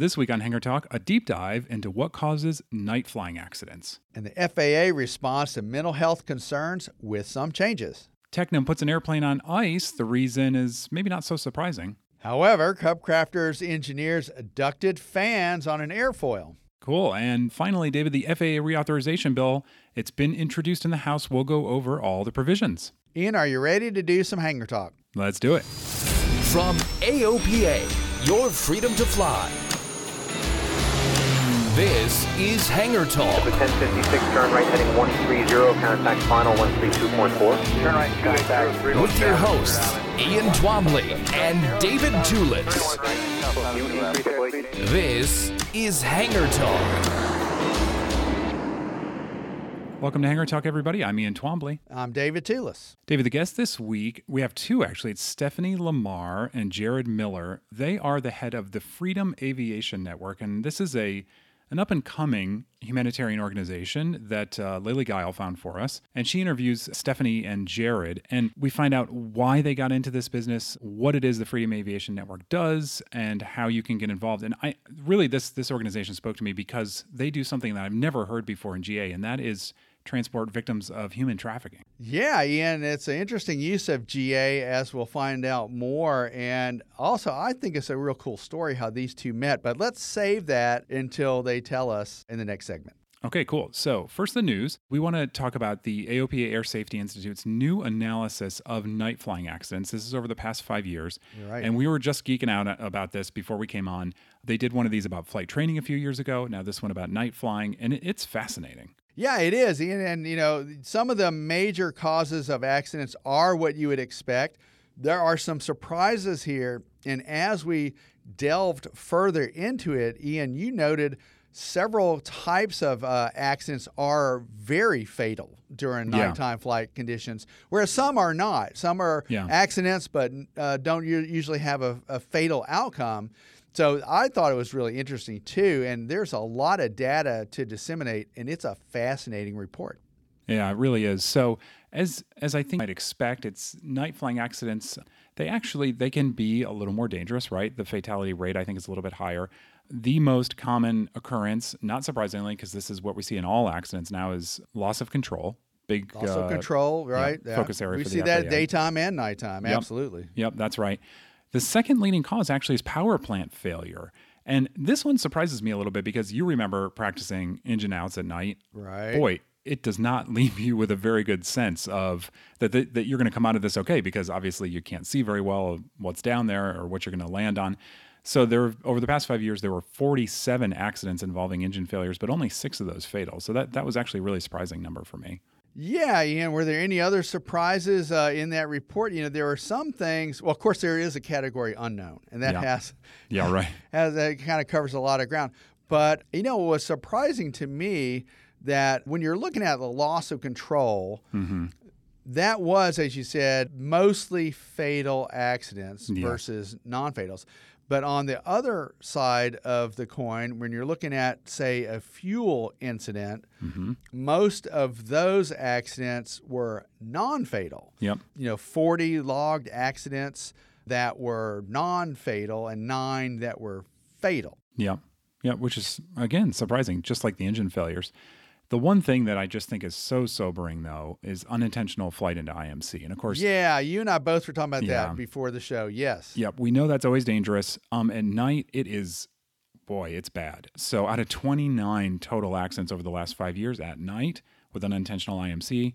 This week on Hangar Talk, a deep dive into what causes night flying accidents. And the FAA responds to mental health concerns with some changes. Tecnam puts an airplane on ice. The reason is maybe not so surprising. However, Cubcrafters engineers ducted fans on an airfoil. Cool. And finally, David, the FAA reauthorization bill, it's been introduced in the House. We'll go over all the provisions. Ian, are you ready to do some hangar talk? Let's do it. From AOPA, your freedom to fly. This is Hangar Talk. 1056, turn right heading 130, contact final 132.4. Turn right, contact With your hosts, Ian Twombly and David Tulis. This is Hangar Talk. Welcome to Hangar Talk, everybody. I'm Ian Twombly. I'm David Tulis. David, the guest this week, we have two actually. It's Stephanie Lamar and Jared Miller. They are the head of the Freedom Aviation Network, and this is a an up and coming humanitarian organization that uh, Lily Guile found for us. And she interviews Stephanie and Jared, and we find out why they got into this business, what it is the Freedom Aviation Network does, and how you can get involved. And I really, this this organization spoke to me because they do something that I've never heard before in GA, and that is transport victims of human trafficking. Yeah, Ian, it's an interesting use of GA as we'll find out more. And also, I think it's a real cool story how these two met, but let's save that until they tell us in the next segment. Okay, cool. So, first, the news. We want to talk about the AOPA Air Safety Institute's new analysis of night flying accidents. This is over the past five years. Right. And we were just geeking out about this before we came on. They did one of these about flight training a few years ago. Now, this one about night flying, and it's fascinating. Yeah, it is. And, and, you know, some of the major causes of accidents are what you would expect. There are some surprises here. And as we delved further into it, Ian, you noted several types of uh, accidents are very fatal during Yeah. nighttime flight conditions, whereas some are not. Some are Yeah. accidents, but uh, don't usually have a, a fatal outcome. So I thought it was really interesting too, and there's a lot of data to disseminate, and it's a fascinating report. Yeah, it really is. So, as as I think might expect, it's night flying accidents. They actually they can be a little more dangerous, right? The fatality rate I think is a little bit higher. The most common occurrence, not surprisingly, because this is what we see in all accidents now, is loss of control. Big Also uh, control, right? focus area We see that daytime and nighttime. Yep. Absolutely. Yep, that's right. The second leading cause actually is power plant failure. And this one surprises me a little bit because you remember practicing engine outs at night. Right. Boy, it does not leave you with a very good sense of that, that, that you're going to come out of this okay because obviously you can't see very well what's down there or what you're going to land on. So there over the past 5 years there were 47 accidents involving engine failures but only 6 of those fatal. So that that was actually a really surprising number for me. Yeah, Ian. Were there any other surprises uh, in that report? You know, there are some things. Well, of course, there is a category unknown, and that Yeah. has Yeah, right. has that kind of covers a lot of ground. But you know, it was surprising to me that when you're looking at the loss of control, Mm-hmm. that was, as you said, mostly fatal accidents Yeah. versus non-fatals. But on the other side of the coin, when you're looking at, say, a fuel incident, Mm-hmm. most of those accidents were non-fatal Yep. you know 40 logged accidents that were non-fatal and nine that were fatal Yeah. Yeah, which is again surprising, just like the engine failures. The one thing that I just think is so sobering though is unintentional flight into IMC. And of course, yeah you and i both were talking about Yeah. that before the show yes Yep, we know that's always dangerous. Um, at night, it is, boy, it's bad. So, out of 29 total accidents over the last five years at night with unintentional IMC,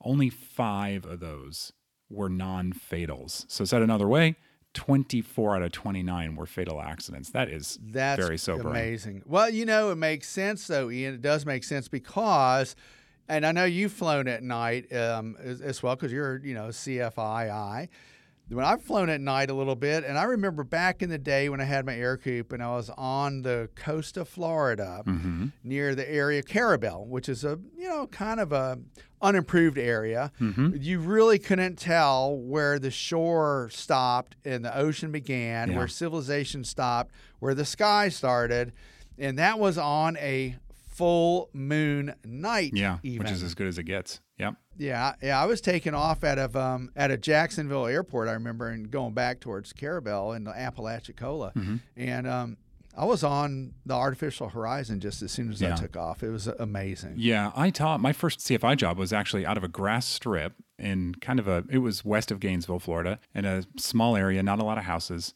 only five of those were non fatals. So, said another way, 24 out of 29 were fatal accidents. That is That's very sobering. amazing. Well, you know, it makes sense though, Ian. It does make sense because, and I know you've flown at night um, as, as well because you're, you know, CFII. When I've flown at night a little bit, and I remember back in the day when I had my Ercoupe and I was on the coast of Florida Mm-hmm. near the area Carrabelle, which is a, you know, kind of a unimproved area. Mm-hmm. You really couldn't tell where the shore stopped and the ocean began, Yeah. where civilization stopped, where the sky started, and that was on a full moon night. Yeah, even. which is as good as it gets. Yeah, yeah. I was taken off out of um, out of Jacksonville Airport. I remember and going back towards Carrabelle and Apalachicola, Mm-hmm. and um, I was on the artificial horizon just as soon as I took off. It was amazing. Yeah, I taught my first CFI job was actually out of a grass strip in kind of a it was west of Gainesville, Florida, in a small area, not a lot of houses.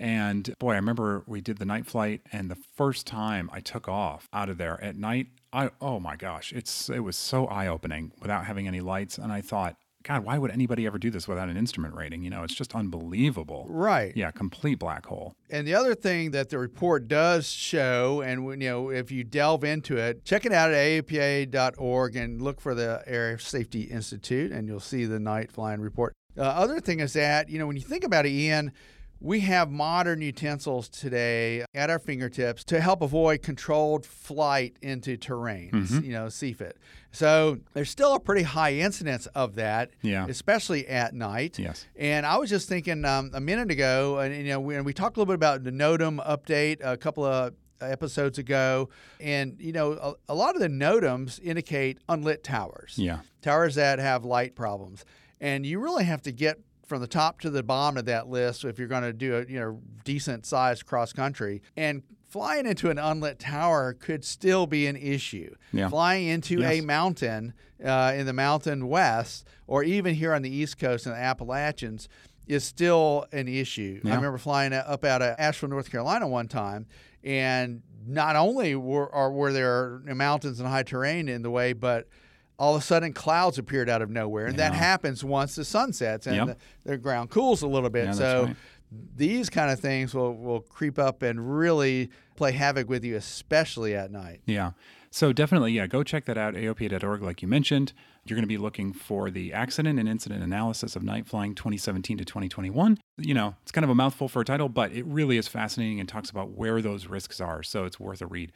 And boy, I remember we did the night flight and the first time I took off out of there at night, I oh my gosh, it's it was so eye-opening without having any lights and I thought, god, why would anybody ever do this without an instrument rating? You know, it's just unbelievable. Right. Yeah, complete black hole. And the other thing that the report does show, and when, you know, if you delve into it, check it out at AOPA.org and look for the Air Safety Institute, and you'll see the night flying report. Uh, other thing is that you know when you think about it, Ian, we have modern utensils today at our fingertips to help avoid controlled flight into terrains, you know, CFIT. So there's still a pretty high incidence of that, Yeah. especially at night. Yes. And I was just thinking um, a minute ago, and you know, we, and we talked a little bit about the NOTAM update a couple of episodes ago, and you know, a, a lot of the NOTAMs indicate unlit towers, Yeah. towers that have light problems, and you really have to get from the top to the bottom of that list if you're going to do a you know decent sized cross country and. Flying into an unlit tower could still be an issue. Yeah. Flying into a mountain uh, in the mountain west, or even here on the East Coast in the Appalachians, is still an issue. I remember flying up out of Asheville, North Carolina one time, and not only were, are, were there mountains and high terrain in the way, but all of a sudden clouds appeared out of nowhere. And that happens once the sun sets and Yep. the, the ground cools a little bit. Yeah, so right. these kind of things will, will creep up and really play havoc with you, especially at night. Yeah. So definitely, yeah, go check that out, AOPA.org, like you mentioned. You're going to be looking for the accident and incident analysis of night flying 2017 to 2021. You know, it's kind of a mouthful for a title, but it really is fascinating and talks about where those risks are. So it's worth a read.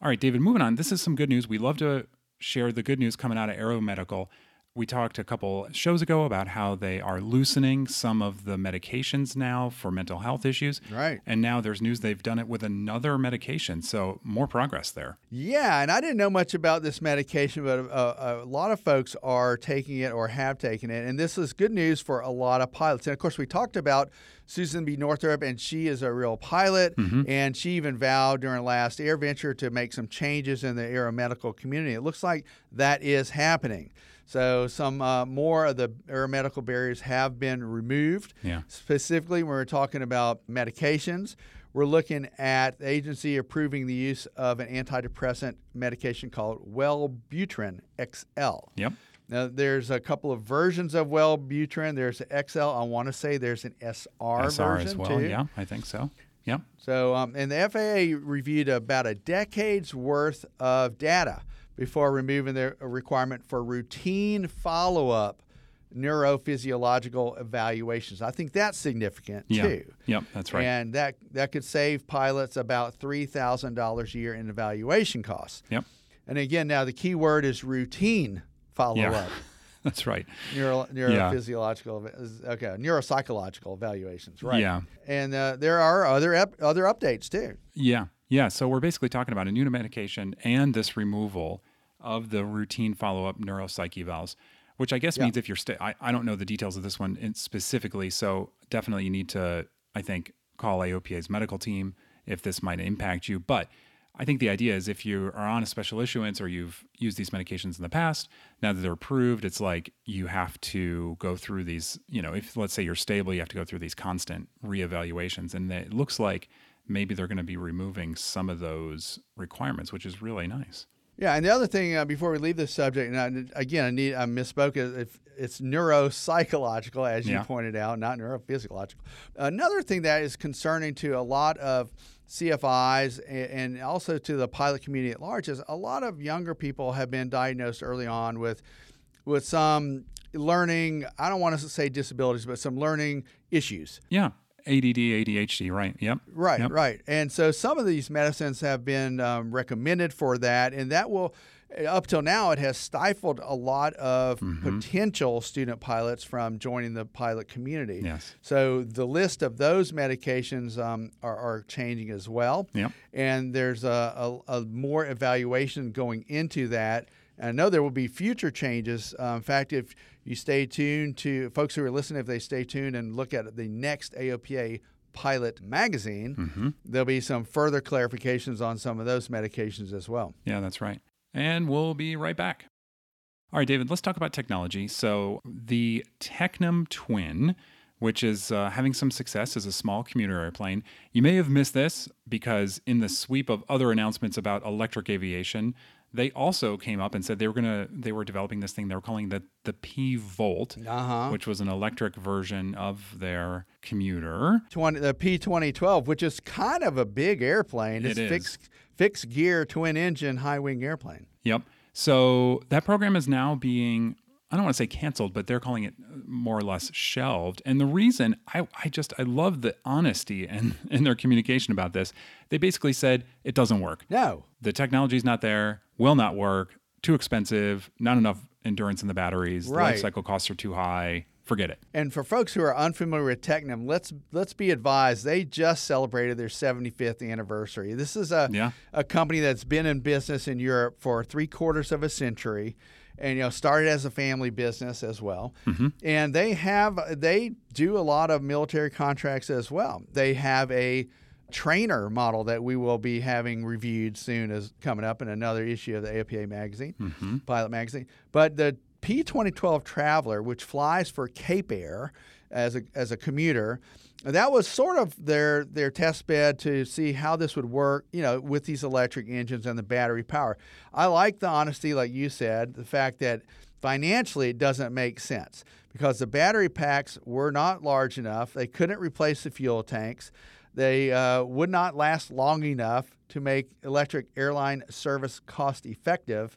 All right, David, moving on. This is some good news. We love to share the good news coming out of Aero Medical. We talked a couple shows ago about how they are loosening some of the medications now for mental health issues. Right. And now there's news they've done it with another medication. So more progress there. Yeah, and I didn't know much about this medication, but a, a lot of folks are taking it or have taken it. And this is good news for a lot of pilots. And of course, we talked about Susan B. Northrup, and she is a real pilot. And she even vowed during last Air Venture to make some changes in the aeromedical community. It looks like that is happening. So, some uh, more of the aeromedical barriers have been removed. Yeah. Specifically, when we're talking about medications, we're looking at the agency approving the use of an antidepressant medication called Wellbutrin XL. Yep. Now, there's a couple of versions of Wellbutrin. There's an XL. I want to say there's an SR, SR version as well. too. Yeah, I think so. Yep. So, um, and the FAA reviewed about a decade's worth of data before removing the requirement for routine follow up neurophysiological evaluations. I think that's significant Yeah. too. Yep. That's right. And that, that could save pilots about $3,000 a year in evaluation costs. yep. And again, now the key word is routine follow Yeah. up. That's right. Neuro, neurophysiological, okay, neuropsychological evaluations, right? Yeah. And uh, there are other ep- other updates too. Yeah. Yeah. So we're basically talking about a new medication and this removal of the routine follow up neuropsych evals, which I guess Yeah. means if you're, sta- I, I don't know the details of this one specifically. So definitely you need to, I think, call AOPA's medical team if this might impact you. But I think the idea is if you are on a special issuance or you've used these medications in the past, now that they're approved, it's like you have to go through these, you know, if let's say you're stable, you have to go through these constant reevaluations. And it looks like maybe they're going to be removing some of those requirements, which is really nice. Yeah, and the other thing uh, before we leave this subject, and I, again, I need I misspoke. If it's neuropsychological, as you Yeah. pointed out, not neurophysiological. Another thing that is concerning to a lot of CFIs a- and also to the pilot community at large is a lot of younger people have been diagnosed early on with with some learning. I don't want to say disabilities, but some learning issues. Yeah. ADD, ADHD, right. Yep. Right, Yep. right. And so some of these medicines have been um, recommended for that, and that will, up till now, it has stifled a lot of Mm-hmm. potential student pilots from joining the pilot community. Yes. So the list of those medications um, are, are changing as well. Yep. And there's a, a, a more evaluation going into that. And I know there will be future changes. Uh, in fact, if you stay tuned to folks who are listening, if they stay tuned and look at the next AOPA Pilot magazine, Mm-hmm. there'll be some further clarifications on some of those medications as well. Yeah, that's right. And we'll be right back. All right, David, let's talk about technology. So, the Tecnam Twin, which is uh, having some success as a small commuter airplane. You may have missed this because, in the sweep of other announcements about electric aviation, they also came up and said they were gonna they were developing this thing they were calling the the P Volt, Uh-huh. which was an electric version of their commuter. 20, the P2012, which is kind of a big airplane. It It's is. fixed fixed gear, twin engine, high wing airplane. Yep. So that program is now being, I don't want to say canceled, but they're calling it uh, more or less shelved. And the reason I, I just, I love the honesty and in their communication about this. They basically said it doesn't work. No. The technology's not there, will not work, too expensive, not enough endurance in the batteries, the Right. life cycle costs are too high. Forget it. And for folks who are unfamiliar with Tecnam, let's let's be advised they just celebrated their 75th anniversary. This is a Yeah. a company that's been in business in Europe for three quarters of a century, and you know started as a family business as well. Mm-hmm. And they have they do a lot of military contracts as well. They have a trainer model that we will be having reviewed soon as coming up in another issue of the APA magazine, mm-hmm. Pilot magazine. But the P2012 Traveler, which flies for Cape Air as a, as a commuter, that was sort of their their test bed to see how this would work, you know, with these electric engines and the battery power. I like the honesty, like you said, the fact that financially it doesn't make sense because the battery packs were not large enough. They couldn't replace the fuel tanks. They uh, would not last long enough to make electric airline service cost effective.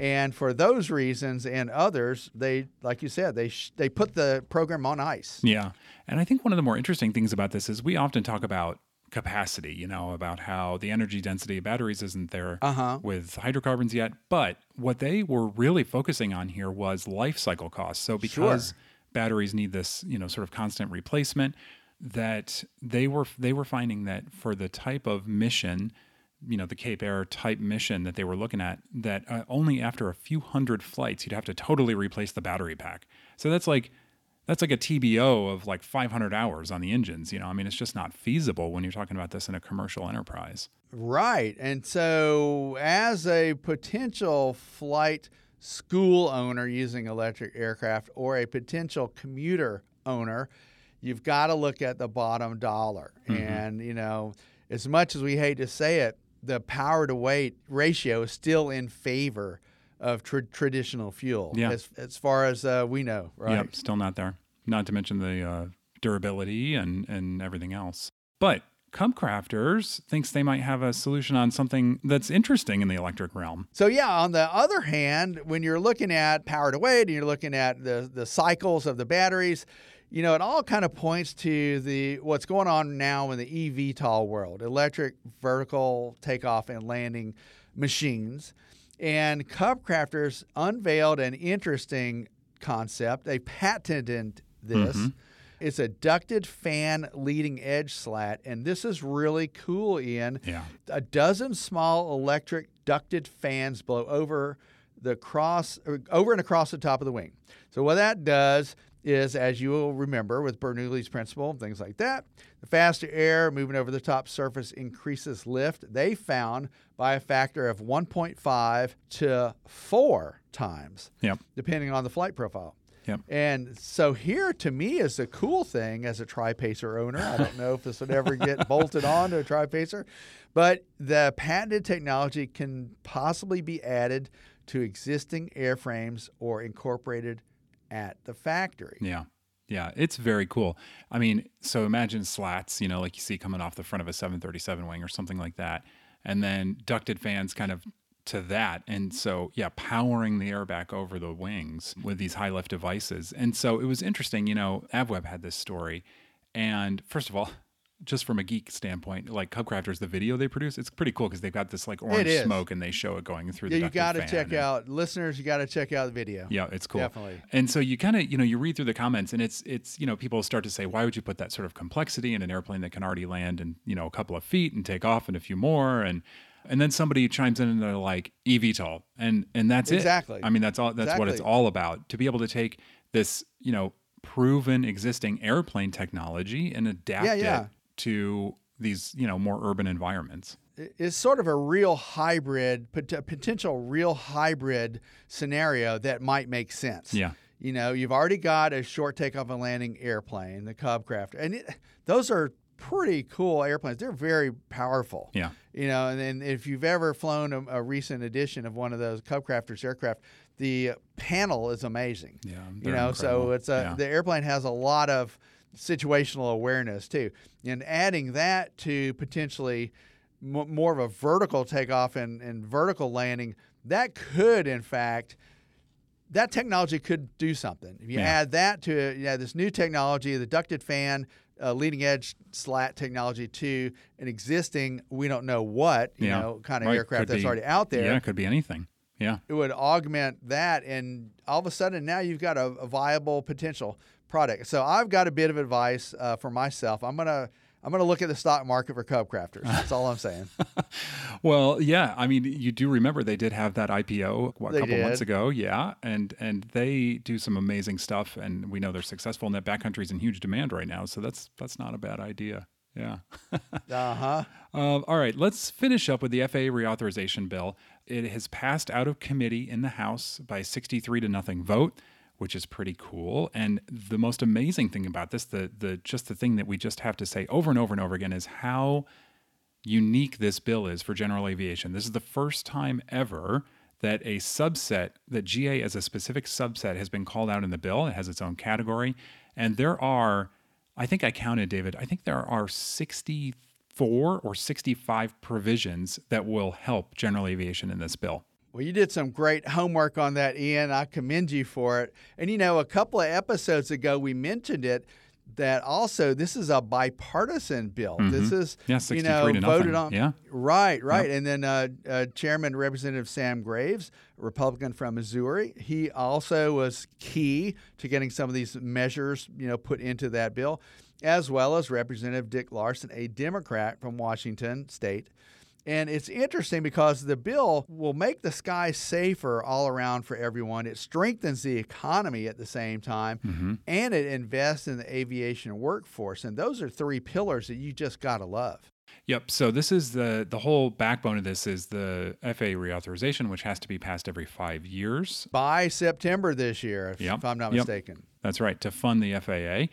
And for those reasons and others, they, like you said, they sh- they put the program on ice. Yeah. And I think one of the more interesting things about this is we often talk about capacity, you know, about how the energy density of batteries isn't there Uh-huh. with hydrocarbons yet. But what they were really focusing on here was life cycle costs. So because batteries need this, you know, sort of constant replacement, that they were they were finding that for the type of mission you know the Cape Air type mission that they were looking at that uh, only after a few hundred flights you'd have to totally replace the battery pack. So that's like that's like a TBO of like 500 hours on the engines, you know. I mean it's just not feasible when you're talking about this in a commercial enterprise. Right. And so, as a potential flight school owner using electric aircraft or a potential commuter owner, you've got to look at the bottom dollar. And, you know, as much as we hate to say it, the power to weight ratio is still in favor of tr- traditional fuel, Yeah. as, as far as uh, we know, right? Yep, still not there. Not to mention the uh, durability and and everything else. But Cub Crafters thinks they might have a solution on something that's interesting in the electric realm. So yeah, on the other hand, when you're looking at power to weight and you're looking at the the cycles of the batteries, you know, it all kind of points to the what's going on now in the eVTOL world, electric vertical takeoff and landing machines. And Cub Crafters unveiled an interesting concept. They patented this. Mm-hmm. It's a ducted fan leading edge slat, and this is really cool, Ian Yeah. a dozen small electric ducted fans blow over the cross er, over and across the top of the wing. So what that does is, as you will remember with Bernoulli's principle and things like that, the faster air moving over the top surface increases lift. They found by a factor of 1.5 to 4 times Yep. depending on the flight profile. Yep. And so here to me is a cool thing as a TriPacer owner. I don't know if this would ever get bolted on to a TriPacer, but the patented technology can possibly be added to existing airframes or incorporated at the factory. Yeah. Yeah, it's very cool. I mean, so imagine slats, you know, like you see coming off the front of a 737 wing or something like that. And then ducted fans kind of to that. And so, yeah, powering the air back over the wings with these high lift devices. And so it was interesting, you know, AvWeb had this story. And first of all, just from a geek standpoint, like Cubcrafters, the video they produce, it's pretty cool because they've got this like orange smoke and they show it going through Yeah, the you got to check and- out listeners. You got to check out the video. yeah, it's cool. Definitely. And so you kind of, you know, you read through the comments and it's it's, you know, people start to say, why would you put that sort of complexity in an airplane that can already land and you know, a couple of feet and take off and a few more and and then somebody chimes in and they're like eVTOL and and that's Exactly. it. I mean, that's all that's what it's all about. To be able to take this, you know, proven existing airplane technology and adapt Yeah, yeah. it to these, you know, more urban environments. It's sort of a real hybrid, pot- potential real hybrid scenario that might make sense. Yeah. You know, you've already got a short takeoff and landing airplane, the Cubcrafter, and it, those are pretty cool airplanes. They're very powerful. Yeah. You know, and then if you've ever flown a, a recent edition of one of those Cubcrafters aircraft, the panel is amazing. Yeah, you know, so it's a Yeah. the airplane has a lot of situational awareness too, and adding that to potentially m- more of a vertical takeoff and, and vertical landing, that could in fact that technology could do something. If you Yeah. add that to yeah, this new technology, the ducted fan, uh, leading edge slat technology to an existing, we don't know what, you Yeah. know, kind of Right, aircraft could that's be- already out there. Yeah, it could be anything. Yeah. It would augment that, and all of a sudden now you've got a, a viable potential product. So I've got a bit of advice uh, for myself. I'm gonna I'm gonna look at the stock market for Cub Crafters. That's all I'm saying. Well, yeah. I mean, you do remember they did have that IPO what, a couple months ago, yeah, and and they do some amazing stuff, and we know they're successful, and that backcountry's in huge demand right now. So that's that's not a bad idea. Yeah. Uh huh. Um, all right, let's finish up with the FAA reauthorization bill. It has passed out of committee in the House by 63 to nothing vote, which is pretty cool. And the most amazing thing about this, the the just the thing that we just have to say over and over and over again is how unique this bill is for general aviation. This is the first time ever that a subset, that GA as a specific subset has been called out in the bill. It has its own category. And there are, I think I counted, David, I think there are 64 or 65 provisions that will help general aviation in this bill. Well, you did some great homework on that, Ian. I commend you for it. And you know, a couple of episodes ago, we mentioned it that also this is a bipartisan bill. This is Mm-hmm. Yeah, you 63 know voted nothing. on. Yeah. Right, right. And then uh, uh, Chairman Representative Sam Graves, Republican from Missouri, he also was key to getting some of these measures, you know, put into that bill, as well as Representative Dick Larsen, a Democrat from Washington State. And it's interesting because the bill will make the sky safer all around for everyone. It strengthens the economy at the same time, mm-hmm. and it invests in the aviation workforce. And those are three pillars that you just got to love. Yep. So this is the the whole backbone of this is the FAA reauthorization, which has to be passed every five years. By September this year, if, Yep. if I'm not Yep. mistaken. That's right, to fund the FAA.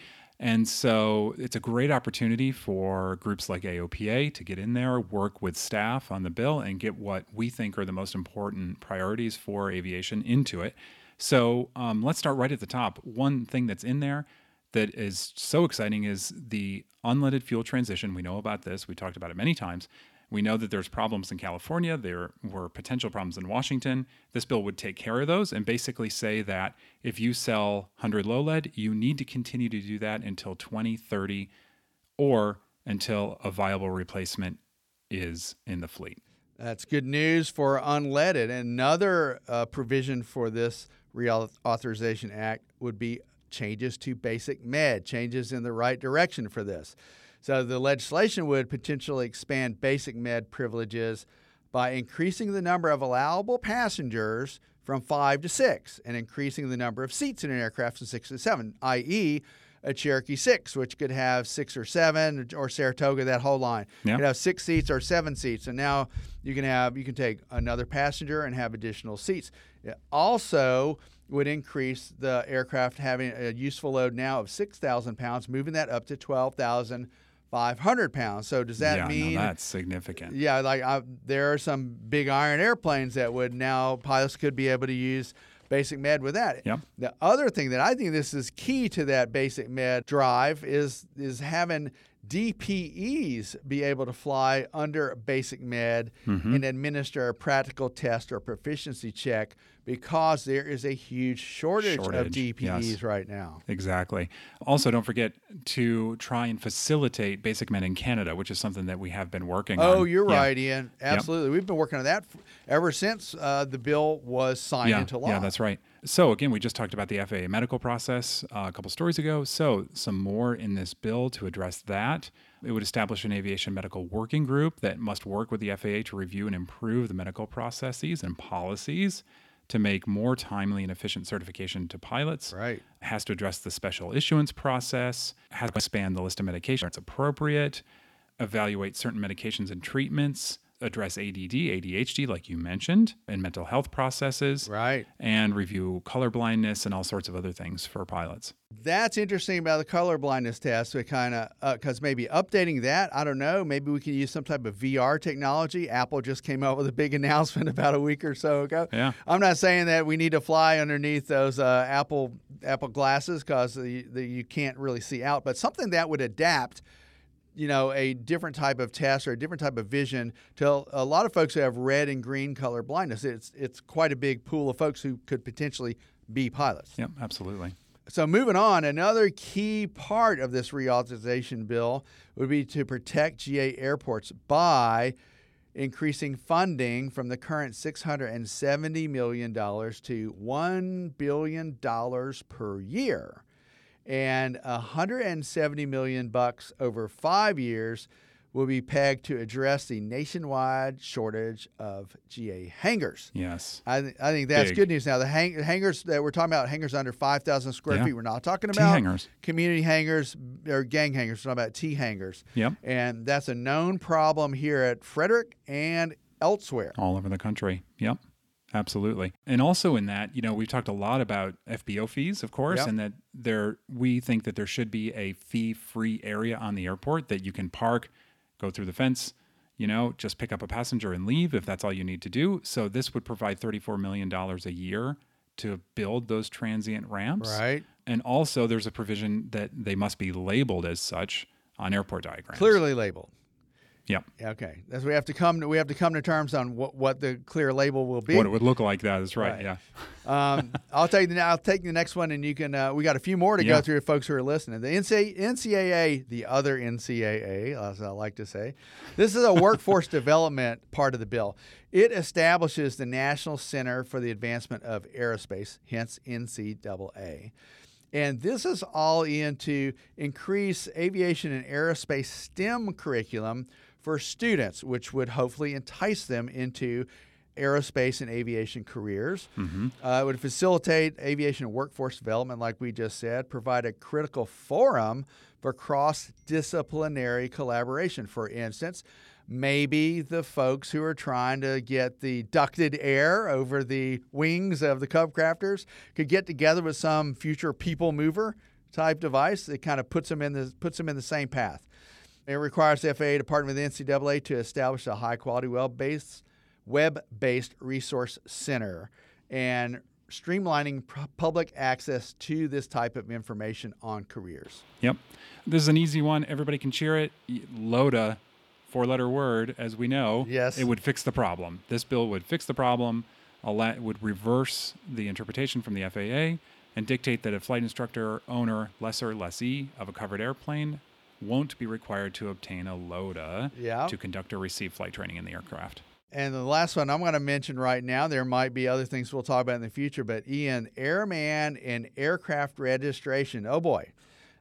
And so it's a great opportunity for groups like AOPA to get in there, work with staff on the bill, and get what we think are the most important priorities for aviation into it. So um, let's start right at the top. One thing that's in there that is so exciting is the unleaded fuel transition. We know about this, we talked about it many times. We know that there's problems in California. There were potential problems in Washington. This bill would take care of those and basically say that if you sell 100 low lead, you need to continue to do that until 2030 or until a viable replacement is in the fleet. That's good news for unleaded. Another uh, provision for this Reauthorization Act would be changes to basic med, changes in the right direction for this. So the legislation would potentially expand basic med privileges by increasing the number of allowable passengers from five to six and increasing the number of seats in an aircraft from six to seven, i.e., a Cherokee 6, which could have six or seven, or Saratoga, that whole line. Yeah. Could have six seats or seven seats. And now you can have you can take another passenger and have additional seats. It also would increase the aircraft having a useful load now of 6,000 pounds, moving that up to 12,500 pounds. So does that yeah, mean? no, that's significant. yeah, like I, there are some big iron airplanes that would now pilots could be able to use basic med with that. Yep. The other thing that I think this is key to that basic med drive is is having DPEs be able to fly under basic med Mm-hmm. and administer a practical test or proficiency check because there is a huge shortage, of DPEs yes. right now. Exactly. Also, don't forget to try and facilitate Basic med in Canada, which is something that we have been working on. Oh, you're Yeah. right, Ian. Absolutely. We've been working on that f- ever since uh, the bill was signed Yeah, into law. yeah, that's right. So again, we just talked about the FAA medical process uh, a couple stories ago. So some more in this bill to address that. It would establish an aviation medical working group that must work with the FAA to review and improve the medical processes and policies to make more timely and efficient certification to pilots. Right. Has to address the special issuance process. Has to expand the list of medications it's appropriate. Evaluate certain medications and treatments. Address ADD, ADHD, like you mentioned, and mental health processes Right. and review color blindness and all sorts of other things for pilots. That's interesting about the color blindness test. We kind of, because maybe updating that, I don't know. Maybe we can use some type of VR technology. Apple just came out with a big announcement about a week or so ago. Yeah. I'm not saying that we need to fly underneath those uh, Apple Apple glasses because you can't really see out, but something that would adapt you know, a different type of test or a different type of vision to a lot of folks who have red and green color blindness. It's it's quite a big pool of folks who could potentially be pilots. Yep, absolutely. So moving on, another key part of this reauthorization bill would be to protect GA airports by increasing funding from the current $670 million to $1 billion per year and 170 million bucks over 5 years will be pegged to address the nationwide shortage of GA hangars. Yes. I, th- I think that's Big. good news. Now the hang- hangars that we're talking about, hangars under five thousand square Yeah. feet. We're not talking about community hangars or gang hangars. We're talking about T hangars. Yep. And that's a known problem here at Frederick and elsewhere. All over the country. Yep. Absolutely. And also in that, you know, we've talked a lot about FBO fees, of course, Yep. and that there we think that there should be a fee-free area on the airport that you can park, go through the fence, you know, just pick up a passenger and leave if that's all you need to do. So this would provide 34 million dollars a year to build those transient ramps. Right. And also there's a provision that they must be labeled as such on airport diagrams. Clearly labeled. Yep. Okay. That's we have to come to we have to come to terms on what, what the clear label will be. What it would look like that is right. Right. Yeah. Um, I'll take the I'll take the next one, and you can. Uh, we got a few more to go Yeah. through, folks who are listening. The NCAA, NCAA, the other NCAA, as I like to say, this is a workforce development part of the bill. It establishes the National Center for the Advancement of Aerospace, hence NCAA. And this is all in to increase aviation and aerospace STEM curriculum for students, which would hopefully entice them into aerospace and aviation careers. Uh, it would facilitate aviation and workforce development, like we just said, provide a critical forum for cross disciplinary collaboration. For instance, maybe the folks who are trying to get the ducted air over the wings of the Cub crafters could get together with some future people mover type device that kind of puts them in the puts them in the same path. It requires the FAA to partner with the NCAA to establish a high quality web based web based resource center and streamlining pu- public access to this type of information on careers. Yep. This is an easy one. Everybody can cheer it. LODA, four letter word, as we know. Yes. It would fix the problem. This bill would fix the problem, would reverse the interpretation from the FAA, and dictate that a flight instructor, owner, lessor, lessee of a covered airplane won't be required to obtain a LODA Yeah. to conduct or receive flight training in the aircraft. And the last one I'm going to mention right now, there might be other things we'll talk about in the future, but Ian, airman and aircraft registration. Oh boy.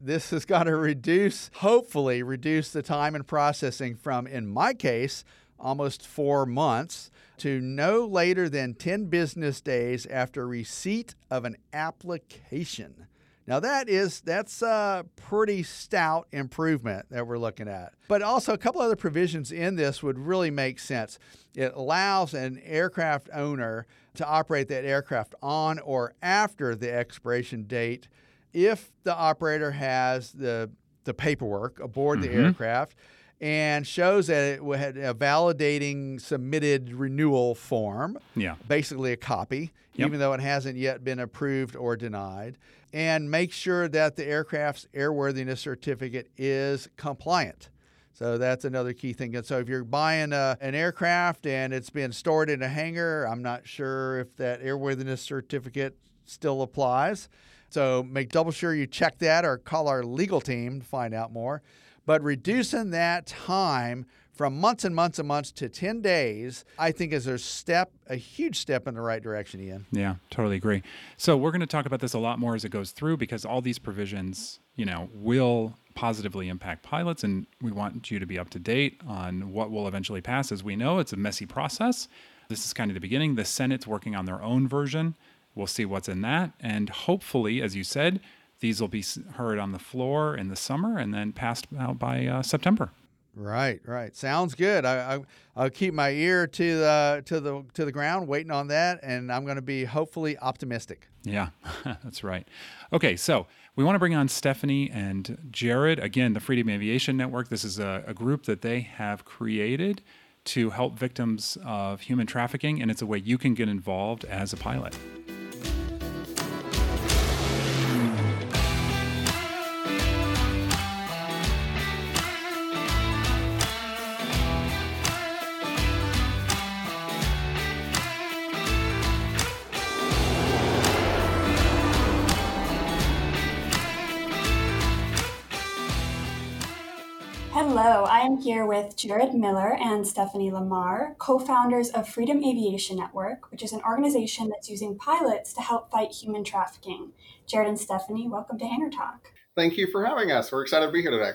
This has got to reduce, hopefully, reduce the time and processing from, in my case, almost four months to no later than 10 business days after receipt of an application. Now that is that's a pretty stout improvement that we're looking at. But also a couple other provisions in this would really make sense. It allows an aircraft owner to operate that aircraft on or after the expiration date if the operator has the the paperwork aboard Mm-hmm. the aircraft and shows that it had a validating submitted renewal form Yeah. basically a copy, Yep. even though it hasn't yet been approved or denied, and make sure that the aircraft's airworthiness certificate is compliant. So that's another key thing. And so if you're buying a, an aircraft and it's been stored in a hangar, I'm not sure if that airworthiness certificate still applies. So make double sure you check that or call our legal team to find out more. But reducing that time from months and months and months to 10 days, I think is a step, a huge step in the right direction, Ian. Yeah, totally agree. So we're going to talk about this a lot more as it goes through because all these provisions, you know, will positively impact pilots and we want you to be up to date on what will eventually pass. As we know, it's a messy process. This is kind of the beginning. The Senate's working on their own version. We'll see what's in that and hopefully, as you said, these will be heard on the floor in the summer and then passed out by uh, September. Right, right. Sounds good. I, I I'll keep my ear to the to the to the ground, waiting on that, and I'm going to be hopefully optimistic. Yeah, that's right. Okay, so we want to bring on Stephanie and Jared. Again, the Freedom Aviation Network. This is a, a group that they have created to help victims of human trafficking, and it's a way you can get involved as a pilot. Hello, I am here with Jared Miller and Stephanie Lamar, co founders of Freedom Aviation Network, which is an organization that's using pilots to help fight human trafficking. Jared and Stephanie, welcome to Hangar Talk. Thank you for having us. We're excited to be here today.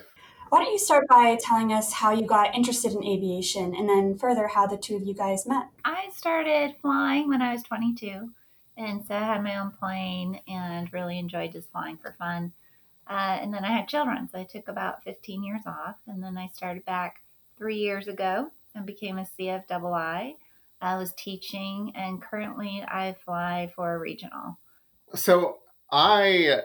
Why don't you start by telling us how you got interested in aviation and then further how the two of you guys met? I started flying when I was 22, and so I had my own plane and really enjoyed just flying for fun. Uh, and then I had children, so I took about 15 years off, and then I started back three years ago and became a CFII. I was teaching, and currently I fly for a regional. So I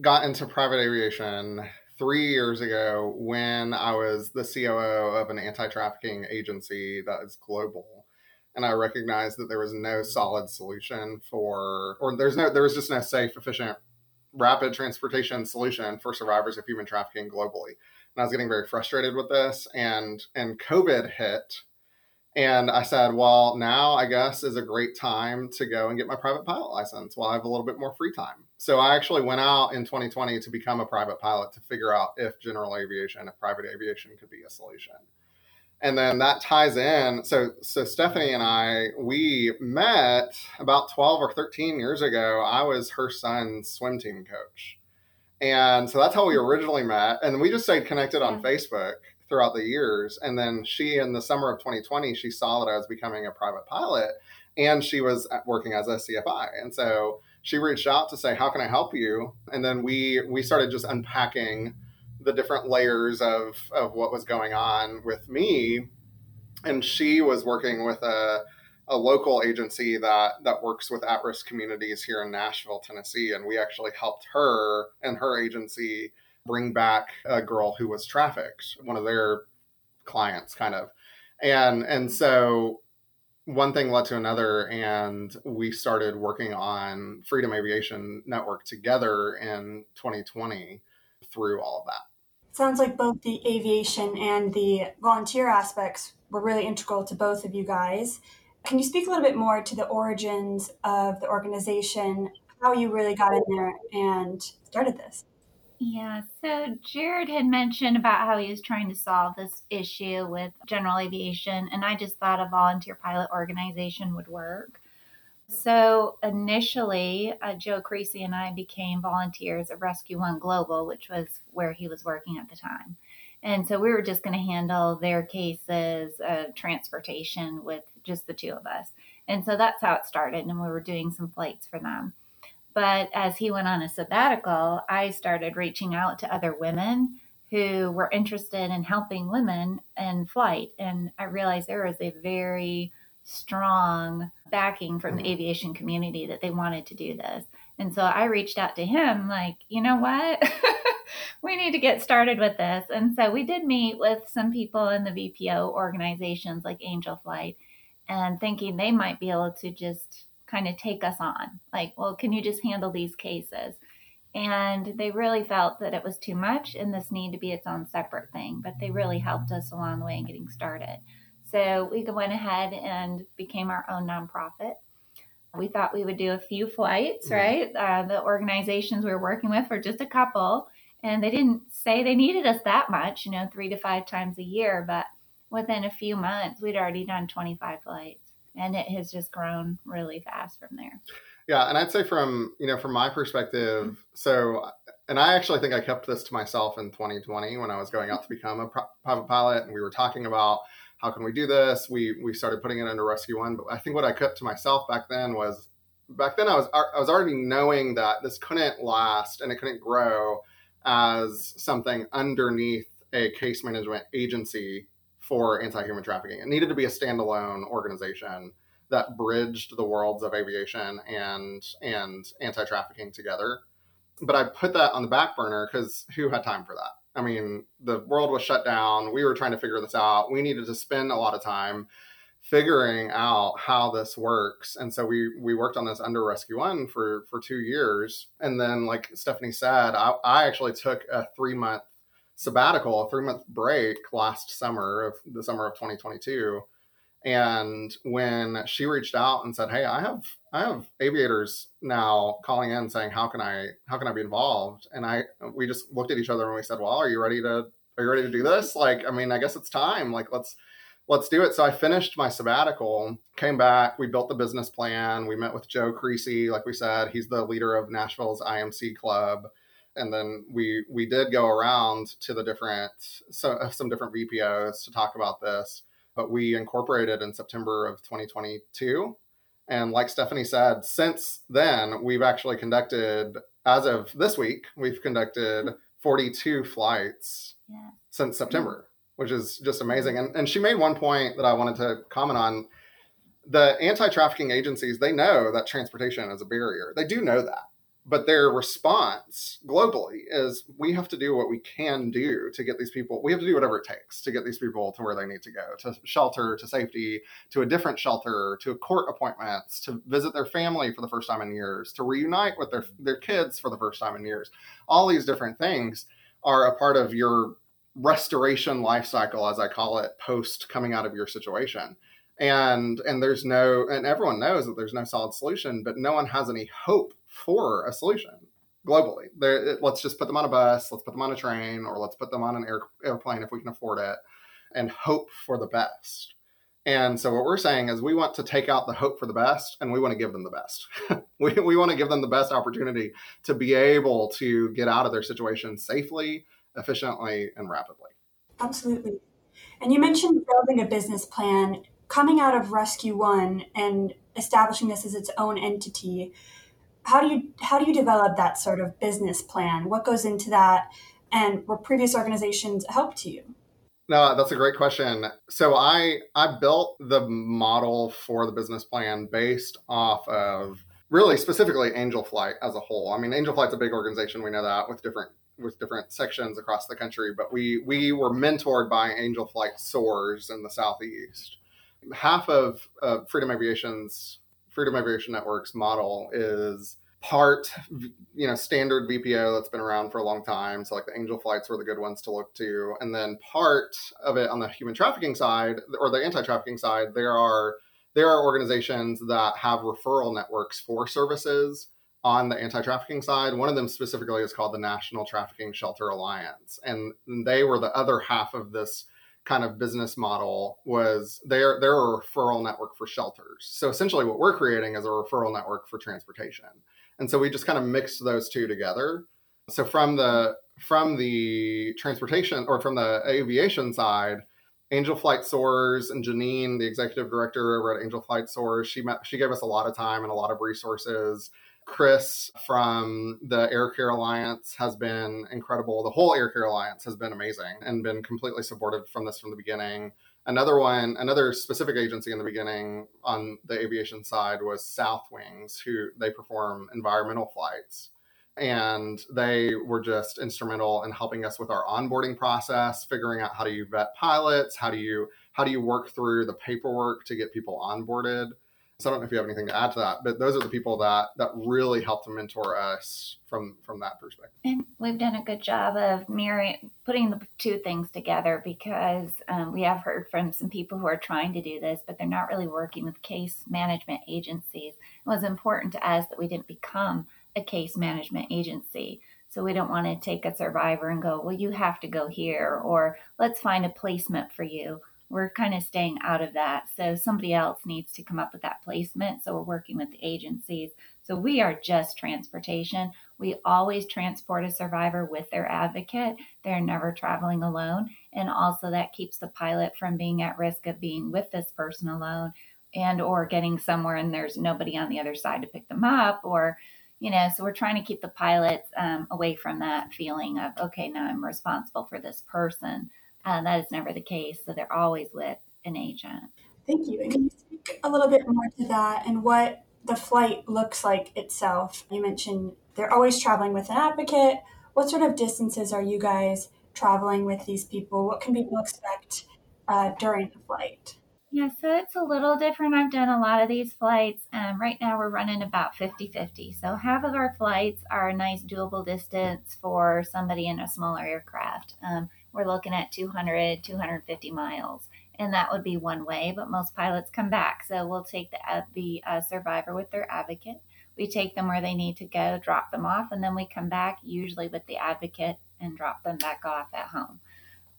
got into private aviation three years ago when I was the COO of an anti trafficking agency that is global. And I recognized that there was no solid solution for, or there's no, there was just no safe, efficient, rapid transportation solution for survivors of human trafficking globally. And I was getting very frustrated with this. And and COVID hit, and I said, well, now I guess is a great time to go and get my private pilot license while I have a little bit more free time. So I actually went out in 2020 to become a private pilot to figure out if general aviation, if private aviation could be a solution. And then that ties in. So, so Stephanie and I, we met about 12 or 13 years ago. I was her son's swim team coach. And so that's how we originally met. And we just stayed connected on Yeah. Facebook throughout the years. And then she, in the summer of 2020, she saw that I was becoming a private pilot and she was uh, working as a CFI. And so she reached out to say, how can I help you? And then we, we started just unpacking the different layers of, of what was going on with me. And she was working with a, a local agency that, that works with at risk communities here in Nashville, Tennessee. And we actually helped her and her agency bring back a girl who was trafficked, one of their clients, kind of. And, and so one thing led to another, and we started working on Freedom Aviation Network together in 2020 through all of that. Sounds like both the aviation and the volunteer aspects were really integral to both of you guys. Can you speak a little bit more to the origins of the organization, how you really got in there and started this? Yeah, so Jared had mentioned about how he was trying to solve this issue with general aviation, and I just thought a volunteer pilot organization would work. So initially, uh, Joe Creasy and I became volunteers at Rescue One Global, which was where he was working at the time. And so we were just going to handle their cases, uh, transportation with just the two of us. And so that's how it started. And we were doing some flights for them. But as he went on a sabbatical, I started reaching out to other women who were interested in helping women in flight. And I realized there was a very strong backing from the mm-hmm. aviation community that they wanted to do this. And so I reached out to him, like, you know what? we need to get started with this. And so we did meet with some people in the VPO organizations like Angel Flight and thinking they might be able to just kind of take us on. Like, well, can you just handle these cases? And they really felt that it was too much and this needed to be its own separate thing, but they really helped us along the way in getting started. So we went ahead and became our own nonprofit. We thought we would do a few flights, right? Uh, the organizations we were working with were just a couple, and they didn't say they needed us that much, you know, three to five times a year. But within a few months, we'd already done 25 flights and it has just grown really fast from there. Yeah, and I'd say from you know from my perspective, so and I actually think I kept this to myself in 2020 when I was going out to become a private pilot, and we were talking about how can we do this. We we started putting it under Rescue One, but I think what I kept to myself back then was back then I was I was already knowing that this couldn't last and it couldn't grow as something underneath a case management agency for anti-human trafficking. It needed to be a standalone organization that bridged the worlds of aviation and and anti-trafficking together. But I put that on the back burner because who had time for that? I mean, the world was shut down. We were trying to figure this out. We needed to spend a lot of time figuring out how this works. And so we we worked on this under Rescue One for for two years. And then, like Stephanie said, I, I actually took a three month sabbatical, a three month break last summer of the summer of 2022. And when she reached out and said, "Hey, I have I have aviators now calling in saying how can I how can I be involved?" and I we just looked at each other and we said, "Well, are you ready to are you ready to do this? Like, I mean, I guess it's time. Like, let's let's do it." So I finished my sabbatical, came back, we built the business plan, we met with Joe Creasy, like we said, he's the leader of Nashville's IMC club and then we we did go around to the different so some different VPOs to talk about this, but we incorporated in September of 2022. And like Stephanie said, since then we've actually conducted, as of this week, we've conducted 42 flights yeah. since September, which is just amazing. And and she made one point that I wanted to comment on. The anti-trafficking agencies, they know that transportation is a barrier. They do know that but their response globally is we have to do what we can do to get these people we have to do whatever it takes to get these people to where they need to go to shelter to safety to a different shelter to court appointments to visit their family for the first time in years to reunite with their their kids for the first time in years. All these different things are a part of your restoration life cycle as i call it post coming out of your situation and and there's no and everyone knows that there's no solid solution but no one has any hope for a solution globally. There, let's just put them on a bus, let's put them on a train, or let's put them on an air, airplane if we can afford it, and hope for the best. And so what we're saying is we want to take out the hope for the best and we want to give them the best. we, we want to give them the best opportunity to be able to get out of their situation safely, efficiently, and rapidly. Absolutely. And you mentioned building a business plan coming out of Rescue One and establishing this as its own entity how do you how do you develop that sort of business plan? What goes into that, and were previous organizations help to you? No, that's a great question. So I I built the model for the business plan based off of really specifically Angel Flight as a whole. I mean, Angel Flight's a big organization. We know that with different with different sections across the country, but we we were mentored by Angel Flight SOARS in the southeast. Half of uh, Freedom Aviation's Freedom Aviation Network's model is part, you know, standard VPO that's been around for a long time. So like the angel flights were the good ones to look to. And then part of it on the human trafficking side or the anti-trafficking side, there are there are organizations that have referral networks for services on the anti-trafficking side. One of them specifically is called the National Trafficking Shelter Alliance. And they were the other half of this kind of business model was they're they're a referral network for shelters. So essentially what we're creating is a referral network for transportation. And so we just kind of mixed those two together. So from the from the transportation or from the aviation side, Angel Flight SOARS and Janine, the executive director over at Angel Flight SOARS, she met, she gave us a lot of time and a lot of resources Chris from the Air Care Alliance has been incredible. The whole Air Care Alliance has been amazing and been completely supportive from this from the beginning. Another one, another specific agency in the beginning on the aviation side was SouthWings, who they perform environmental flights. And they were just instrumental in helping us with our onboarding process, figuring out how do you vet pilots, how do you how do you work through the paperwork to get people onboarded. So I don't know if you have anything to add to that, but those are the people that that really helped to mentor us from from that perspective. And we've done a good job of mirroring, putting the two things together because um, we have heard from some people who are trying to do this, but they're not really working with case management agencies. It was important to us that we didn't become a case management agency. So we don't want to take a survivor and go, well, you have to go here, or let's find a placement for you we're kind of staying out of that. So somebody else needs to come up with that placement. So we're working with the agencies. So we are just transportation. We always transport a survivor with their advocate. They're never traveling alone. And also that keeps the pilot from being at risk of being with this person alone and or getting somewhere and there's nobody on the other side to pick them up or you know so we're trying to keep the pilots um, away from that feeling of okay now i'm responsible for this person uh, that is never the case. So they're always with an agent. Thank you. And can you speak a little bit more to that and what the flight looks like itself? You mentioned they're always traveling with an advocate. What sort of distances are you guys traveling with these people? What can people expect uh, during the flight? Yeah, so it's a little different. I've done a lot of these flights. Um, right now, we're running about 50 50. So, half of our flights are a nice doable distance for somebody in a smaller aircraft. Um, we're looking at 200, 250 miles. And that would be one way, but most pilots come back. So we'll take the, uh, the uh, survivor with their advocate. We take them where they need to go, drop them off, and then we come back, usually with the advocate, and drop them back off at home.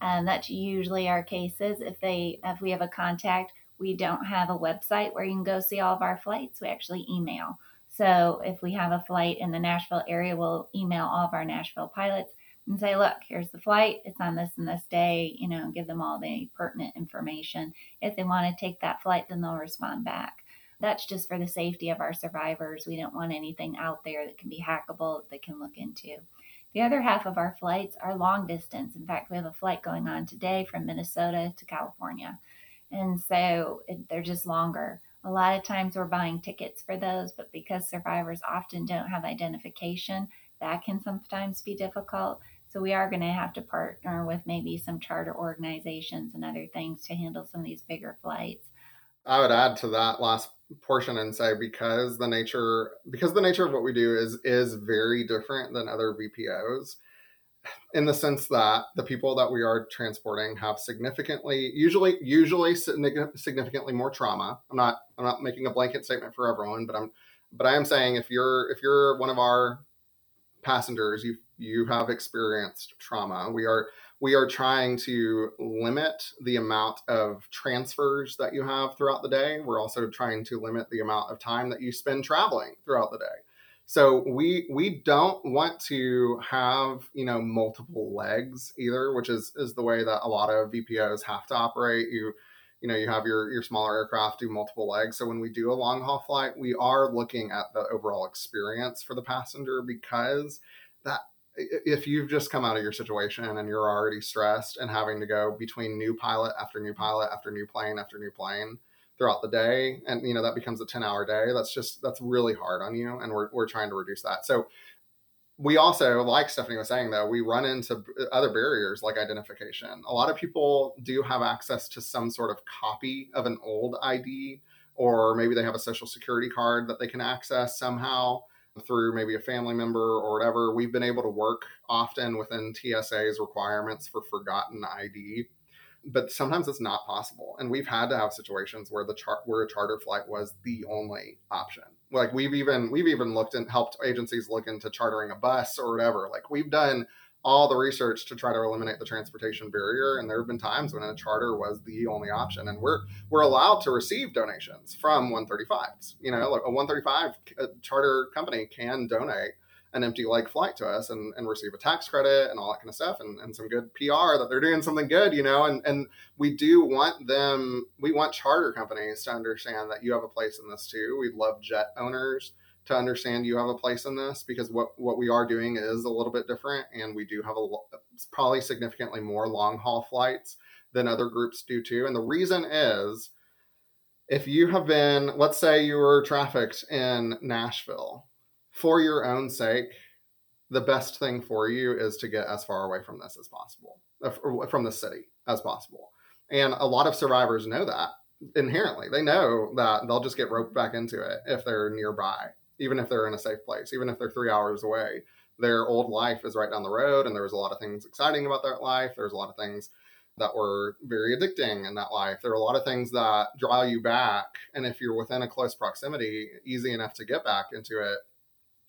And that's usually our cases. If they, if we have a contact, we don't have a website where you can go see all of our flights. We actually email. So if we have a flight in the Nashville area, we'll email all of our Nashville pilots and say, look, here's the flight. It's on this and this day, you know, give them all the pertinent information. If they want to take that flight, then they'll respond back. That's just for the safety of our survivors. We don't want anything out there that can be hackable that they can look into. The other half of our flights are long distance. In fact, we have a flight going on today from Minnesota to California. And so they're just longer. A lot of times we're buying tickets for those, but because survivors often don't have identification, that can sometimes be difficult. So we are going to have to partner with maybe some charter organizations and other things to handle some of these bigger flights. I would add to that last portion and say because the nature because the nature of what we do is is very different than other VPOs in the sense that the people that we are transporting have significantly usually usually significantly more trauma. I'm not I'm not making a blanket statement for everyone, but I'm but I am saying if you're if you're one of our passengers, you you have experienced trauma. We are we are trying to limit the amount of transfers that you have throughout the day. We're also trying to limit the amount of time that you spend traveling throughout the day. So we we don't want to have you know multiple legs either, which is is the way that a lot of VPOs have to operate. You you know you have your your smaller aircraft do multiple legs. So when we do a long haul flight, we are looking at the overall experience for the passenger because that if you've just come out of your situation and you're already stressed and having to go between new pilot after new pilot after new plane after new plane throughout the day and you know that becomes a 10 hour day that's just that's really hard on you and we're, we're trying to reduce that. So we also like stephanie was saying though we run into other barriers like identification. A lot of people do have access to some sort of copy of an old id or maybe they have a social security card that they can access somehow through maybe a family member or whatever, we've been able to work often within TSA's requirements for forgotten ID. But sometimes it's not possible, and we've had to have situations where the chart where a charter flight was the only option. Like we've even we've even looked and helped agencies look into chartering a bus or whatever. Like we've done all the research to try to eliminate the transportation barrier. And there have been times when a charter was the only option. And we're we're allowed to receive donations from 135s. You know, a 135 uh, charter company can donate an empty leg flight to us and, and receive a tax credit and all that kind of stuff and, and some good PR that they're doing something good, you know, and, and we do want them, we want charter companies to understand that you have a place in this too. We love jet owners to understand you have a place in this because what what we are doing is a little bit different and we do have a probably significantly more long haul flights than other groups do too. And the reason is if you have been let's say you were trafficked in Nashville for your own sake the best thing for you is to get as far away from this as possible uh, from the city as possible. And a lot of survivors know that inherently. They know that they'll just get roped back into it if they're nearby even if they're in a safe place, even if they're three hours away. Their old life is right down the road, and there was a lot of things exciting about that life. There's a lot of things that were very addicting in that life. There are a lot of things that draw you back. And if you're within a close proximity, easy enough to get back into it,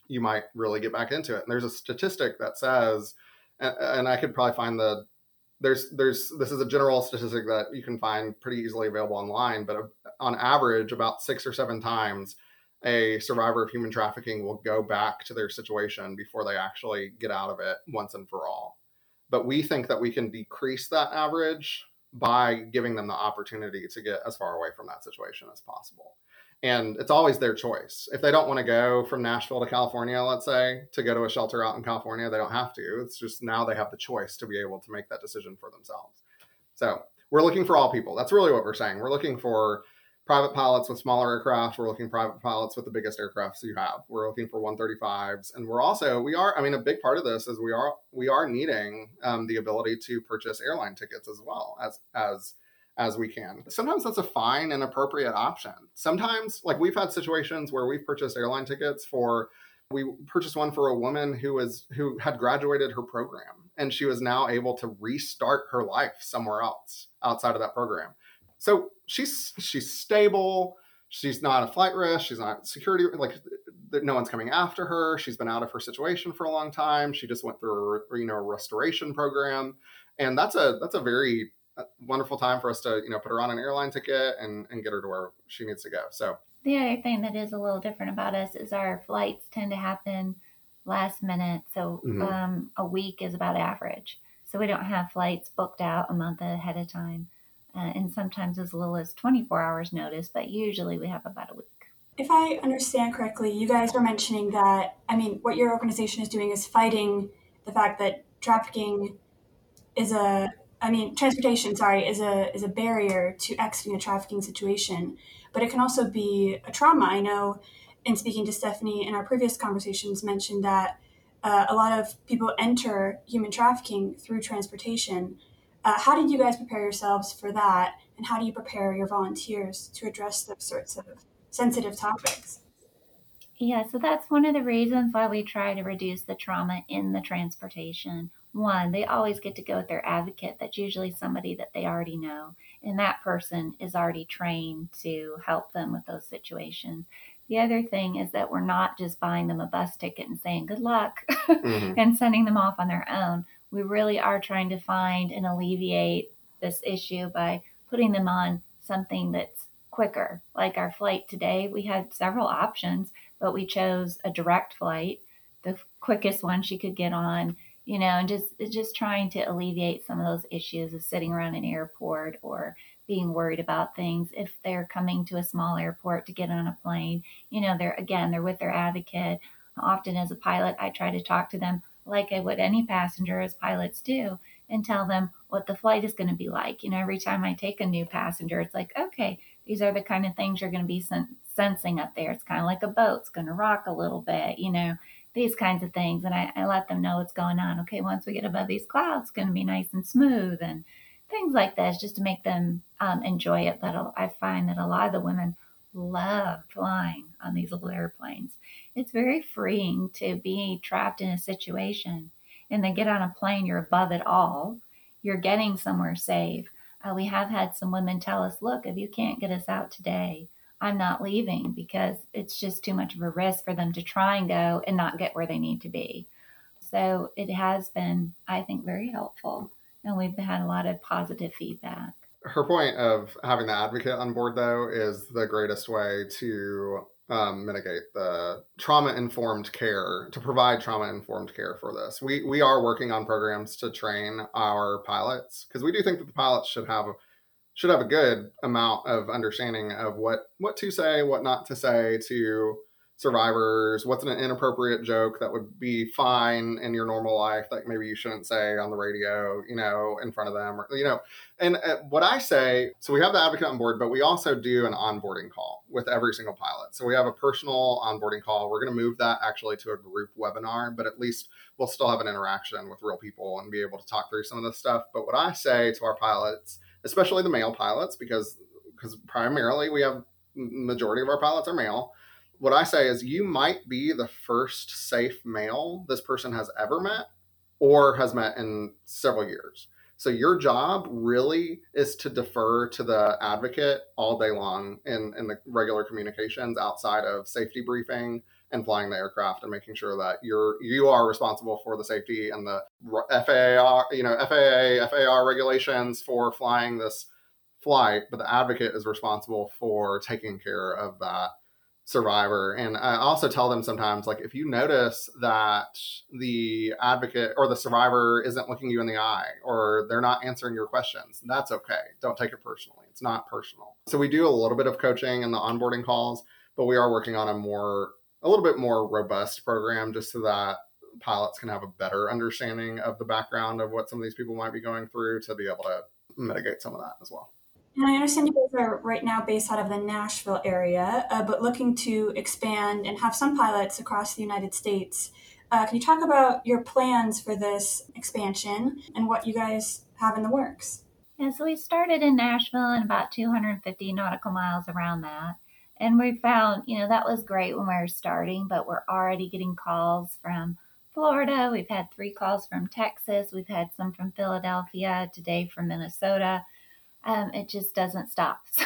you might really get back into it. And there's a statistic that says, and I could probably find the there's there's this is a general statistic that you can find pretty easily available online, but uh, on average, about six or seven times a survivor of human trafficking will go back to their situation before they actually get out of it once and for all. But we think that we can decrease that average by giving them the opportunity to get as far away from that situation as possible. And it's always their choice. If they don't want to go from Nashville to California, let's say, to go to a shelter out in California, they don't have to. It's just now they have the choice to be able to make that decision for themselves. So we're looking for all people. That's really what we're saying. We're looking for private pilots with smaller aircraft. We're looking private pilots with the biggest aircrafts you have. We're looking for 135s, and we're also we are. I mean, a big part of this is we are we are needing um, the ability to purchase airline tickets as well as as as we can. Sometimes that's a fine and appropriate option. Sometimes, like we've had situations where we've purchased airline tickets for. We purchased one for a woman who was who had graduated her program and she was now able to restart her life somewhere else outside of that program so she's she's stable. She's not a flight risk. She's not security. Like no one's coming after her. She's been out of her situation for a long time. She just went through a you know a restoration program, and that's a that's a very uh, wonderful time for us to you know put her on an airline ticket and and get her to where she needs to go. So the other thing that is a little different about us is our flights tend to happen last minute. So mm-hmm. um, a week is about average. So we don't have flights booked out a month ahead of time uh, and sometimes as little as 24 hours notice, but usually we have about a week. If I understand correctly, you guys were mentioning that, I mean, what your organization is doing is fighting the fact that trafficking is a, I mean, transportation, sorry, is a, is a barrier to exiting a trafficking situation, but it can also be a trauma. I know in speaking to Stephanie in our previous conversations mentioned that uh, a lot of people enter human trafficking through transportation uh, how did you guys prepare yourselves for that? And how do you prepare your volunteers to address those sorts of sensitive topics? Yeah, so that's one of the reasons why we try to reduce the trauma in the transportation. One, they always get to go with their advocate. That's usually somebody that they already know, and that person is already trained to help them with those situations. The other thing is that we're not just buying them a bus ticket and saying good luck mm-hmm. and sending them off on their own we really are trying to find and alleviate this issue by putting them on something that's quicker. Like our flight today, we had several options, but we chose a direct flight, the quickest one she could get on, you know, and just just trying to alleviate some of those issues of sitting around an airport or being worried about things if they're coming to a small airport to get on a plane. You know, they're again, they're with their advocate. Often as a pilot, I try to talk to them like I would any passenger, as pilots do, and tell them what the flight is going to be like. You know, every time I take a new passenger, it's like, okay, these are the kind of things you're going to be sen- sensing up there. It's kind of like a boat, it's going to rock a little bit, you know, these kinds of things. And I, I let them know what's going on. Okay, once we get above these clouds, it's going to be nice and smooth and things like this just to make them um, enjoy it. But I find that a lot of the women love flying on these little airplanes. It's very freeing to be trapped in a situation and then get on a plane, you're above it all. You're getting somewhere safe. Uh, we have had some women tell us, look, if you can't get us out today, I'm not leaving because it's just too much of a risk for them to try and go and not get where they need to be. So it has been, I think, very helpful. And we've had a lot of positive feedback her point of having the advocate on board though is the greatest way to um, mitigate the trauma informed care to provide trauma informed care for this. We we are working on programs to train our pilots because we do think that the pilots should have should have a good amount of understanding of what what to say what not to say to survivors what's an inappropriate joke that would be fine in your normal life that maybe you shouldn't say on the radio you know in front of them or you know and uh, what i say so we have the advocate on board but we also do an onboarding call with every single pilot. So we have a personal onboarding call. We're going to move that actually to a group webinar but at least we'll still have an interaction with real people and be able to talk through some of this stuff. But what i say to our pilots especially the male pilots because because primarily we have majority of our pilots are male what I say is you might be the first safe male this person has ever met or has met in several years. So your job really is to defer to the advocate all day long in, in the regular communications outside of safety briefing and flying the aircraft and making sure that you're you are responsible for the safety and the FAA you know FAA FAR regulations for flying this flight, but the advocate is responsible for taking care of that survivor. And i also tell them sometimes like if you notice that the advocate or the survivor isn't looking you in the eye or they're not answering your questions that's okay. Don't take it personally. It's not personal. So we do a little bit of coaching and the onboarding calls but we are working on a more a little bit more robust program just so that pilots can have a better understanding of the background of what some of these people might be going through to be able to mitigate some of that as well and I understand you guys are right now based out of the Nashville area, uh, but looking to expand and have some pilots across the United States. Uh, can you talk about your plans for this expansion and what you guys have in the works? Yeah, so we started in Nashville and about 250 nautical miles around that. And we found, you know, that was great when we were starting, but we're already getting calls from Florida. We've had three calls from Texas. We've had some from Philadelphia, today from Minnesota um, it just doesn't stop.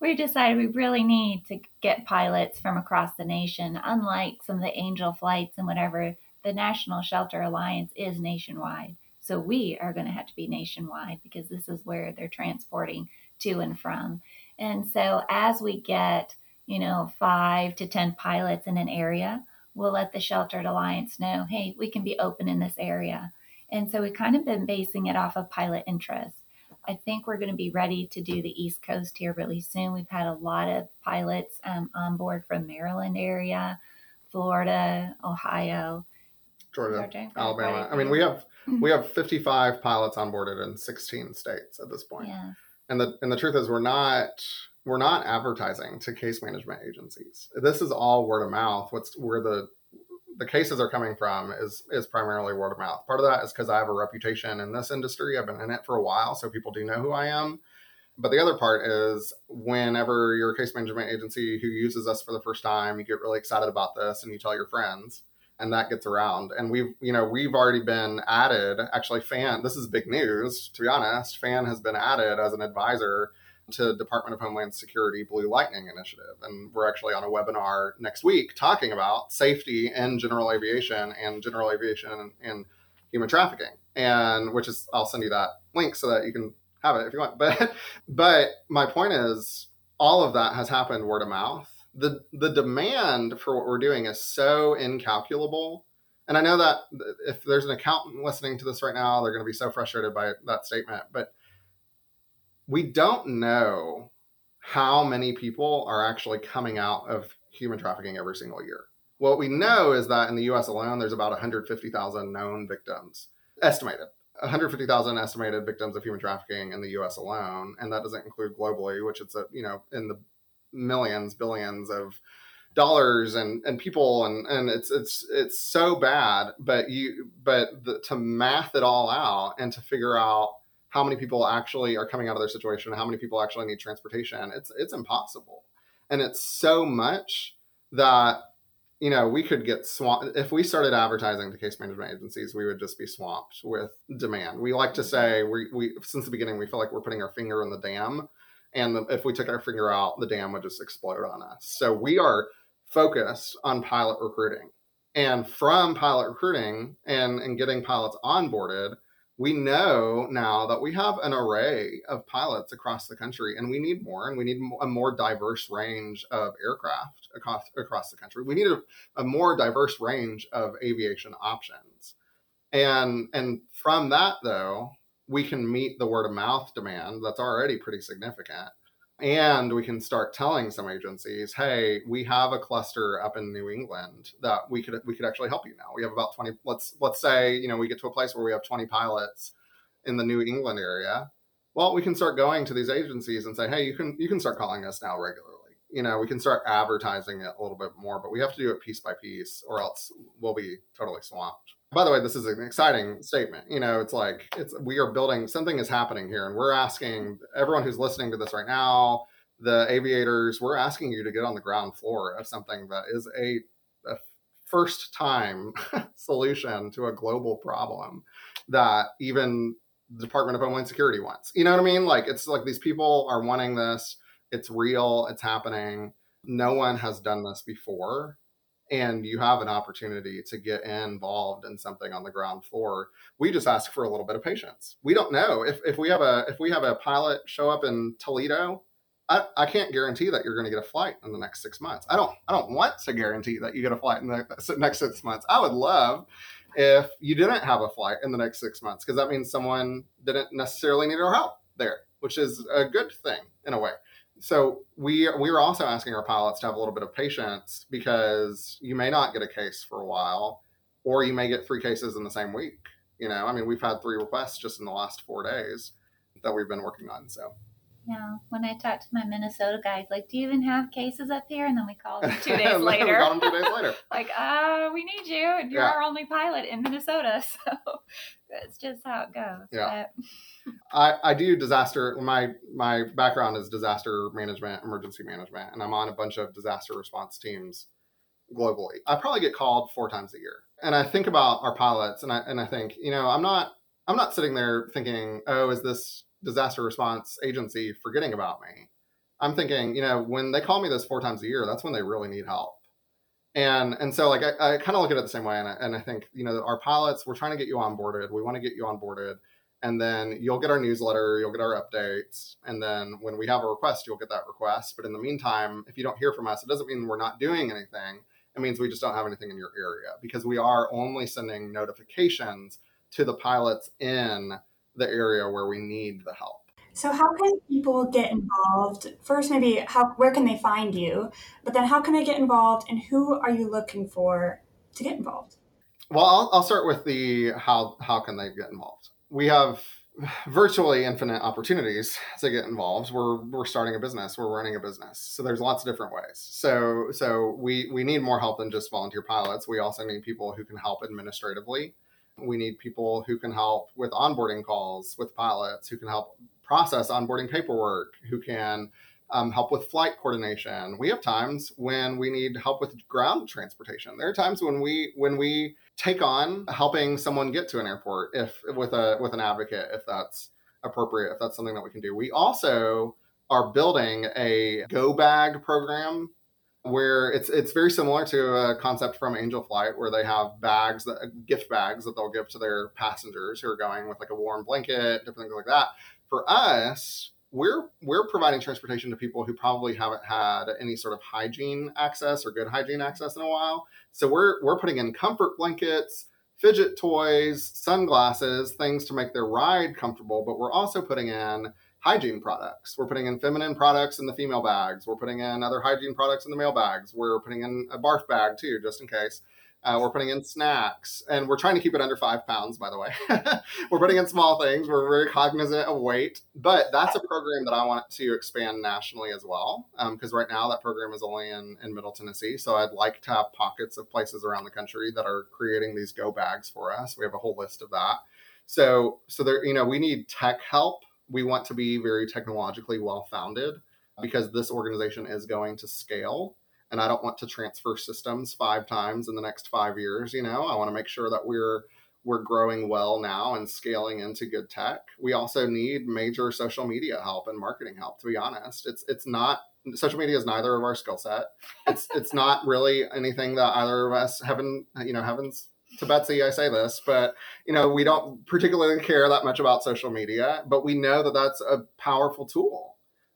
So we decided we really need to get pilots from across the nation. Unlike some of the angel flights and whatever, the National Shelter Alliance is nationwide. So we are going to have to be nationwide because this is where they're transporting to and from. And so as we get, you know, five to 10 pilots in an area, we'll let the Shelter Alliance know, hey, we can be open in this area. And so we've kind of been basing it off of pilot interest. I think we're going to be ready to do the East Coast here really soon. We've had a lot of pilots um, on board from Maryland area, Florida, Ohio, Georgia, Georgia Alabama. I mean, we have we have 55 pilots on onboarded in 16 states at this point. Yeah. And the and the truth is, we're not we're not advertising to case management agencies. This is all word of mouth. What's where the the cases are coming from is is primarily word of mouth. Part of that is because I have a reputation in this industry. I've been in it for a while, so people do know who I am. But the other part is whenever you're a case management agency who uses us for the first time, you get really excited about this and you tell your friends and that gets around. And we've, you know, we've already been added. Actually, Fan, this is big news, to be honest. Fan has been added as an advisor to Department of Homeland Security Blue Lightning Initiative. And we're actually on a webinar next week talking about safety in general aviation and general aviation and, human trafficking. And which is I'll send you that link so that you can have it if you want. But but my point is all of that has happened word of mouth. The the demand for what we're doing is so incalculable. And I know that if there's an accountant listening to this right now, they're going to be so frustrated by that statement. But we don't know how many people are actually coming out of human trafficking every single year. What we know is that in the US alone, there's about 150,000 known victims, estimated. 150,000 estimated victims of human trafficking in the US alone. And that doesn't include globally, which it's, a, you know, in the millions, billions of dollars and, and people. And, and it's, it's, it's so bad, but you, but the, to math it all out and to figure out how many people actually are coming out of their situation, how many people actually need transportation. It's it's impossible, and it's so much that you know we could get swamped if we started advertising to case management agencies. We would just be swamped with demand. We like to mm-hmm. say we we since the beginning we feel like we're putting our finger in the dam, and the, if we took our finger out, the dam would just explode on us. So we are focused on pilot recruiting, and from pilot recruiting and and getting pilots onboarded we know now that we have an array of pilots across the country and we need more and we need a more diverse range of aircraft across, across the country. We need a, a more diverse range of aviation options. And and from that though we can meet the word of mouth demand that's already pretty significant and we can start telling some agencies hey we have a cluster up in new england that we could we could actually help you now. We have about 20 let's let's say you know we get to a place where we have 20 pilots in the new england area. Well we can start going to these agencies and say hey you can you can start calling us now regularly. You know we can start advertising it a little bit more but we have to do it piece by piece or else we'll be totally swamped by the way this is an exciting statement you know it's like it's we are building something is happening here and we're asking everyone who's listening to this right now the aviators we're asking you to get on the ground floor of something that is a, a first time solution to a global problem that even the department of homeland security wants. You know what i mean? Like it's like these people are wanting this. It's real. It's happening. No one has done this before and you have an opportunity to get involved in something on the ground floor we just ask for a little bit of patience. We don't know. If, if we have a if we have a pilot show up in toledo I, I can't guarantee that you're going to get a flight in the next six months. I don't i don't want to guarantee that you get a flight in the next six months. I would love if you didn't have a flight in the next six months because that means someone didn't necessarily need our help there which is a good thing in a way so we we are also asking our pilots to have a little bit of patience because you may not get a case for a while, or you may get three cases in the same week. You know, I mean, we've had three requests just in the last four days that we've been working on. So. Yeah, when I talked to my Minnesota guys, like, do you even have cases up here? And then we called them two days later. we them two days later. like, uh, we need you, and you're yeah. our only pilot in Minnesota. So that's just how it goes. Yeah. I, I do disaster. My my background is disaster management, emergency management, and I'm on a bunch of disaster response teams globally. I probably get called four times a year, and I think about our pilots, and I and I think, you know, I'm not I'm not sitting there thinking, oh, is this disaster response agency forgetting about me? I'm thinking, you know, when they call me this four times a year, that's when they really need help. And and so like I, I kind of look at it the same way, and I, and I think you know our pilots, we're trying to get you onboarded. We want to get you onboarded and then you'll get our newsletter, you'll get our updates, and then when we have a request, you'll get that request. But in the meantime, if you don't hear from us, it doesn't mean we're not doing anything. It means we just don't have anything in your area because we are only sending notifications to the pilots in the area where we need the help. So how can people get involved? First, maybe how where can they find you? But then how can they get involved and who are you looking for to get involved? Well, I'll, I'll start with the how how can they get involved we have virtually infinite opportunities to get involved. We're we're starting a business, we're running a business. So there's lots of different ways. So so we we need more help than just volunteer pilots. We also need people who can help administratively. We need people who can help with onboarding calls with pilots, who can help process onboarding paperwork, who can um, help with flight coordination. We have times when we need help with ground transportation. There are times when we when we take on helping someone get to an airport if with a with an advocate if that's appropriate if that's something that we can do. We also are building a go bag program where it's it's very similar to a concept from Angel Flight where they have bags that gift bags that they'll give to their passengers who are going with like a warm blanket, different things like that. For us, we're we're providing transportation to people who probably haven't had any sort of hygiene access or good hygiene access in a while. So we're we're putting in comfort blankets, fidget toys, sunglasses, things to make their ride comfortable, but we're also putting in hygiene products. We're putting in feminine products in the female bags. We're putting in other hygiene products in the male bags. We're putting in a barf bag too, just in case. Uh, we're putting in snacks, and we're trying to keep it under five pounds. By the way, we're putting in small things. We're very cognizant of weight, but that's a program that I want to expand nationally as well. Because um, right now that program is only in in Middle Tennessee, so I'd like to have pockets of places around the country that are creating these go bags for us. We have a whole list of that. So so there, you know, we need tech help. We want to be very technologically well founded because this organization is going to scale and I don't want to transfer systems five times in the next five years. You know, I want to make sure that we're we're growing well now and scaling into good tech. We also need major social media help and marketing help. To be honest, it's it's not social media is neither of our skill set. It's it's not really anything that either of us haven't you know heavens to Betsy, I say this, but you know we don't particularly care that much about social media, but we know that that's a powerful tool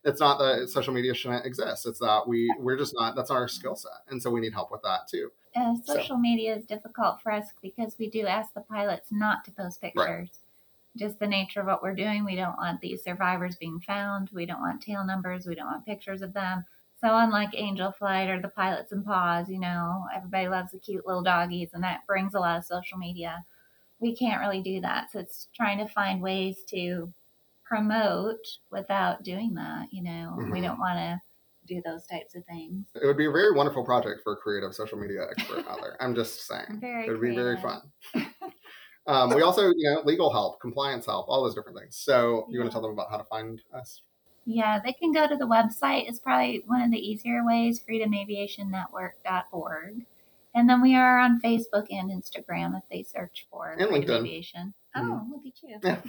it's not that social media shouldn't exist. It's that we we're just not that's our skill set, and so we need help with that too. Uh, social so. media is difficult for us because we do ask the pilots not to post pictures. Right. just the nature of what we're doing. We don't want these survivors being found. We don't want tail numbers. We don't want pictures of them. So unlike Angel Flight or the Pilots and Paws, you know, everybody loves the cute little doggies and that brings a lot of social media. We can't really do that. So it's trying to find ways to promote without doing that, you know. Mm-hmm. We don't want to do those types of things. It would be a very wonderful project for a creative social media expert out there. I'm just saying. Very it would creative. be very fun. um, we also, you know, legal help, compliance help, all those different things. So you yeah. want to tell them about how to find us? Yeah, they can go to the website. It's probably one of the easier ways, freedomaviationnetwork.org. And then we are on Facebook and Instagram if they search for and LinkedIn. Aviation. Mm-hmm. Oh, look at you. Yeah.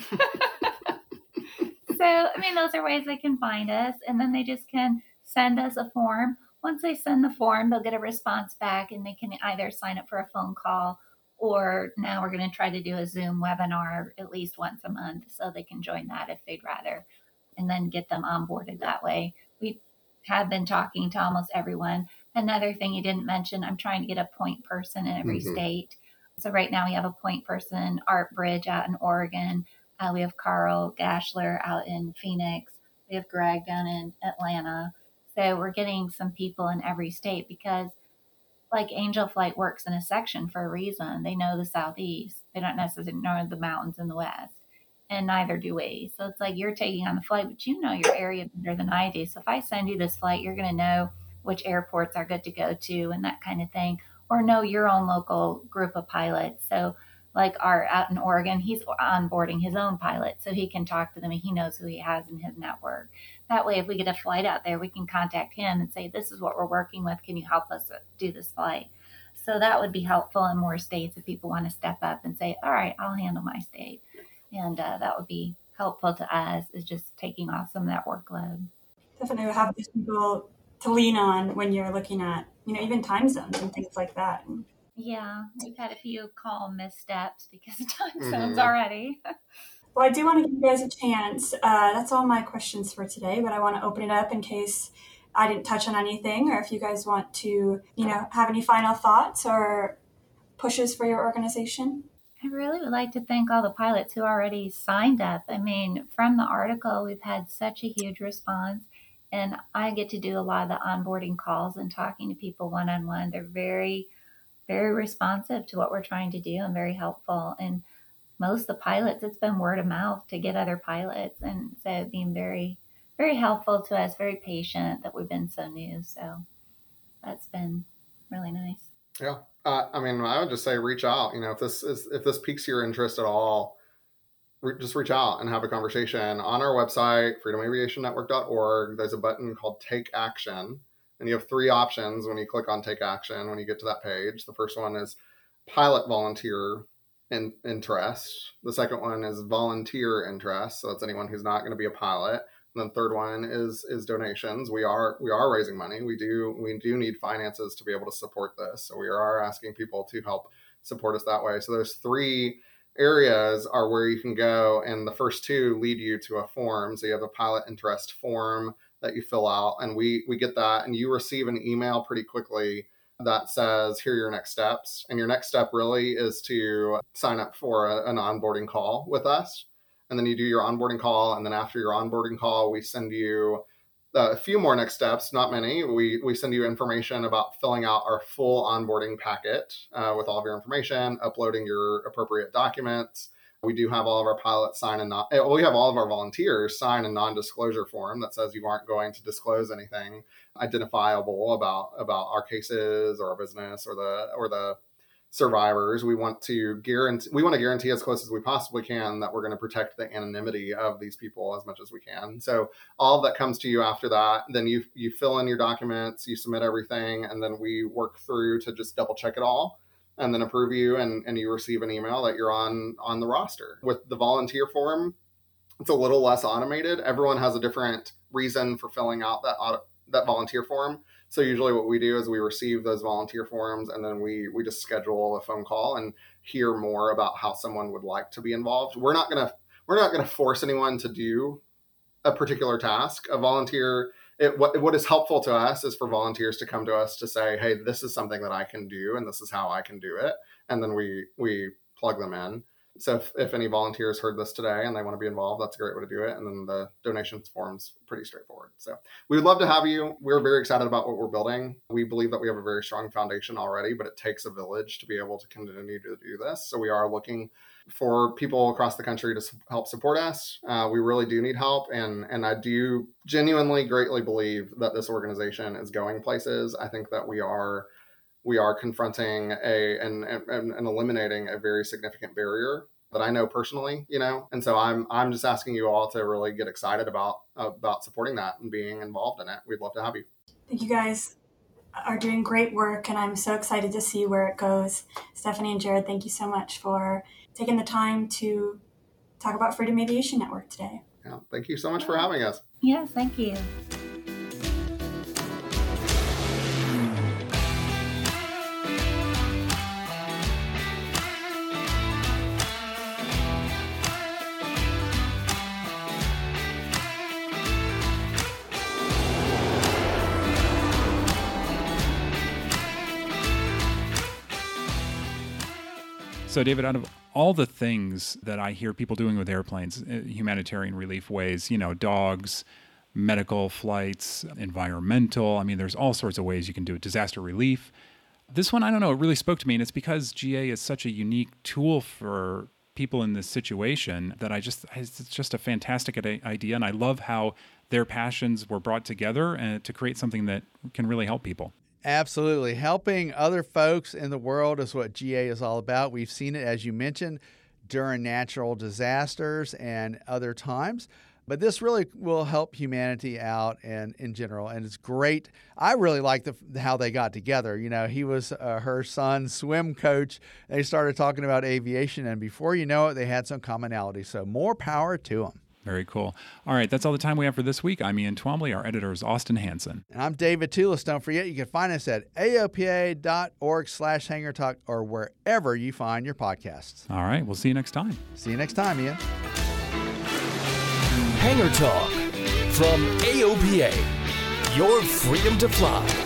so, I mean, those are ways they can find us. And then they just can send us a form. Once they send the form, they'll get a response back and they can either sign up for a phone call or now we're going to try to do a Zoom webinar at least once a month so they can join that if they'd rather and then get them onboarded that way. We have been talking to almost everyone. Another thing you didn't mention, I'm trying to get a point person in every mm-hmm. state. So right now we have a point person, Art Bridge out in Oregon. Uh, we have Carl Gashler out in Phoenix. We have Greg down in Atlanta. So we're getting some people in every state because like Angel Flight works in a section for a reason. They know the southeast. They don't necessarily know the mountains in the west. And neither do we. So it's like you're taking on the flight, but you know your area better than I do. So if I send you this flight, you're gonna know which airports are good to go to and that kind of thing. Or know your own local group of pilots. So like Art out in Oregon, he's onboarding his own pilot so he can talk to them and he knows who he has in his network. That way, if we get a flight out there, we can contact him and say, This is what we're working with. Can you help us do this flight? So that would be helpful in more states if people want to step up and say, All right, I'll handle my state. And uh, that would be helpful to us, is just taking off some of that workload. Definitely have these people to lean on when you're looking at, you know, even time zones and things like that. Yeah, we've had a few call missteps because of time mm-hmm. zones already. well, I do want to give you guys a chance. Uh, that's all my questions for today, but I want to open it up in case I didn't touch on anything, or if you guys want to, you know, have any final thoughts or pushes for your organization. I really would like to thank all the pilots who already signed up. I mean, from the article, we've had such a huge response, and I get to do a lot of the onboarding calls and talking to people one on one. They're very very responsive to what we're trying to do and very helpful. And most of the pilots, it's been word of mouth to get other pilots. And so being very, very helpful to us, very patient that we've been so new. So that's been really nice. Yeah. Uh, I mean, I would just say reach out. You know, if this is if this piques your interest at all, re- just reach out and have a conversation on our website, freedomaviationnetwork.org. There's a button called Take Action, and you have three options when you click on take action when you get to that page. The first one is pilot volunteer in, interest. The second one is volunteer interest. So that's anyone who's not going to be a pilot. And then third one is is donations. We are we are raising money. We do we do need finances to be able to support this. So we are asking people to help support us that way. So those three areas are where you can go and the first two lead you to a form. So you have a pilot interest form that you fill out and we we get that and you receive an email pretty quickly that says here are your next steps and your next step really is to sign up for a, an onboarding call with us and then you do your onboarding call and then after your onboarding call we send you a few more next steps not many. We we send you information about filling out our full onboarding packet uh, with all of your information uploading your appropriate documents. We do have all of our pilots sign a non, we have all of our volunteers sign a non-disclosure form that says you aren't going to disclose anything identifiable about about our cases or our business or the or the survivors. We want to guarantee we want to guarantee as close as we possibly can that we're going to protect the anonymity of these people as much as we can. So all that comes to you after that, then you you fill in your documents, you submit everything, and then we work through to just double check it all and then approve you and, and you receive an email that you're on on the roster with the volunteer form it's a little less automated everyone has a different reason for filling out that auto, that volunteer form so usually what we do is we receive those volunteer forms and then we we just schedule a phone call and hear more about how someone would like to be involved we're not to we're not to force anyone to do a particular task a volunteer it, what, what is helpful to us is for volunteers to come to us to say, hey, this is something that I can do and this is how I can do it. And then we, we plug them in. So if, if any volunteers heard this today and they want to be involved, that's a great way to do it. And then the donations form's pretty straightforward. So we would love to have you. We're very excited about what we're building. We believe that we have a very strong foundation already, but it takes a village to be able to continue to do this. So we are looking for people across the country to help support us. Uh, we really do need help, and and I do genuinely greatly believe that this organization is going places. I think that we are we are confronting a and, and, and eliminating a very significant barrier that I know personally, you know, and so I'm I'm just asking you all to really get excited about about supporting that and being involved in it. We'd love to have you. Thank you guys are doing great work, and I'm so excited to see where it goes. Stephanie and Jared, thank you so much for taking the time to talk about Freedom Aviation Network today. Yeah, thank you so much for having us. Yes, thank you. So, David, out of all the things that I hear people doing with airplanes, uh, humanitarian relief ways, you know, dogs, medical flights, environmental, I mean, there's all sorts of ways you can do it, disaster relief. This one, I don't know, it really spoke to me. And it's because GA is such a unique tool for people in this situation that I just, it's just a fantastic idea. And I love how their passions were brought together and to create something that can really help people. Absolutely. Helping other folks in the world is what GA is all about. We've seen it, as you mentioned, during natural disasters and other times. But this really will help humanity out and in general, and it's great. I really like the how they got together. You know, he was uh, her son's swim coach. They started talking about aviation, and before you know it, they had some commonality. So more power to them. Very cool. All right, that's all the time we have for this week. I'm Ian Twombly. Our editor is Austin Hanson. And I'm David Tulis. Don't forget, you can find us at aopa.org slash hangar talk or wherever you find your podcasts. All right, we'll see you next time. See you next time, Ian. Hangar Talk from AOPA, your freedom to fly.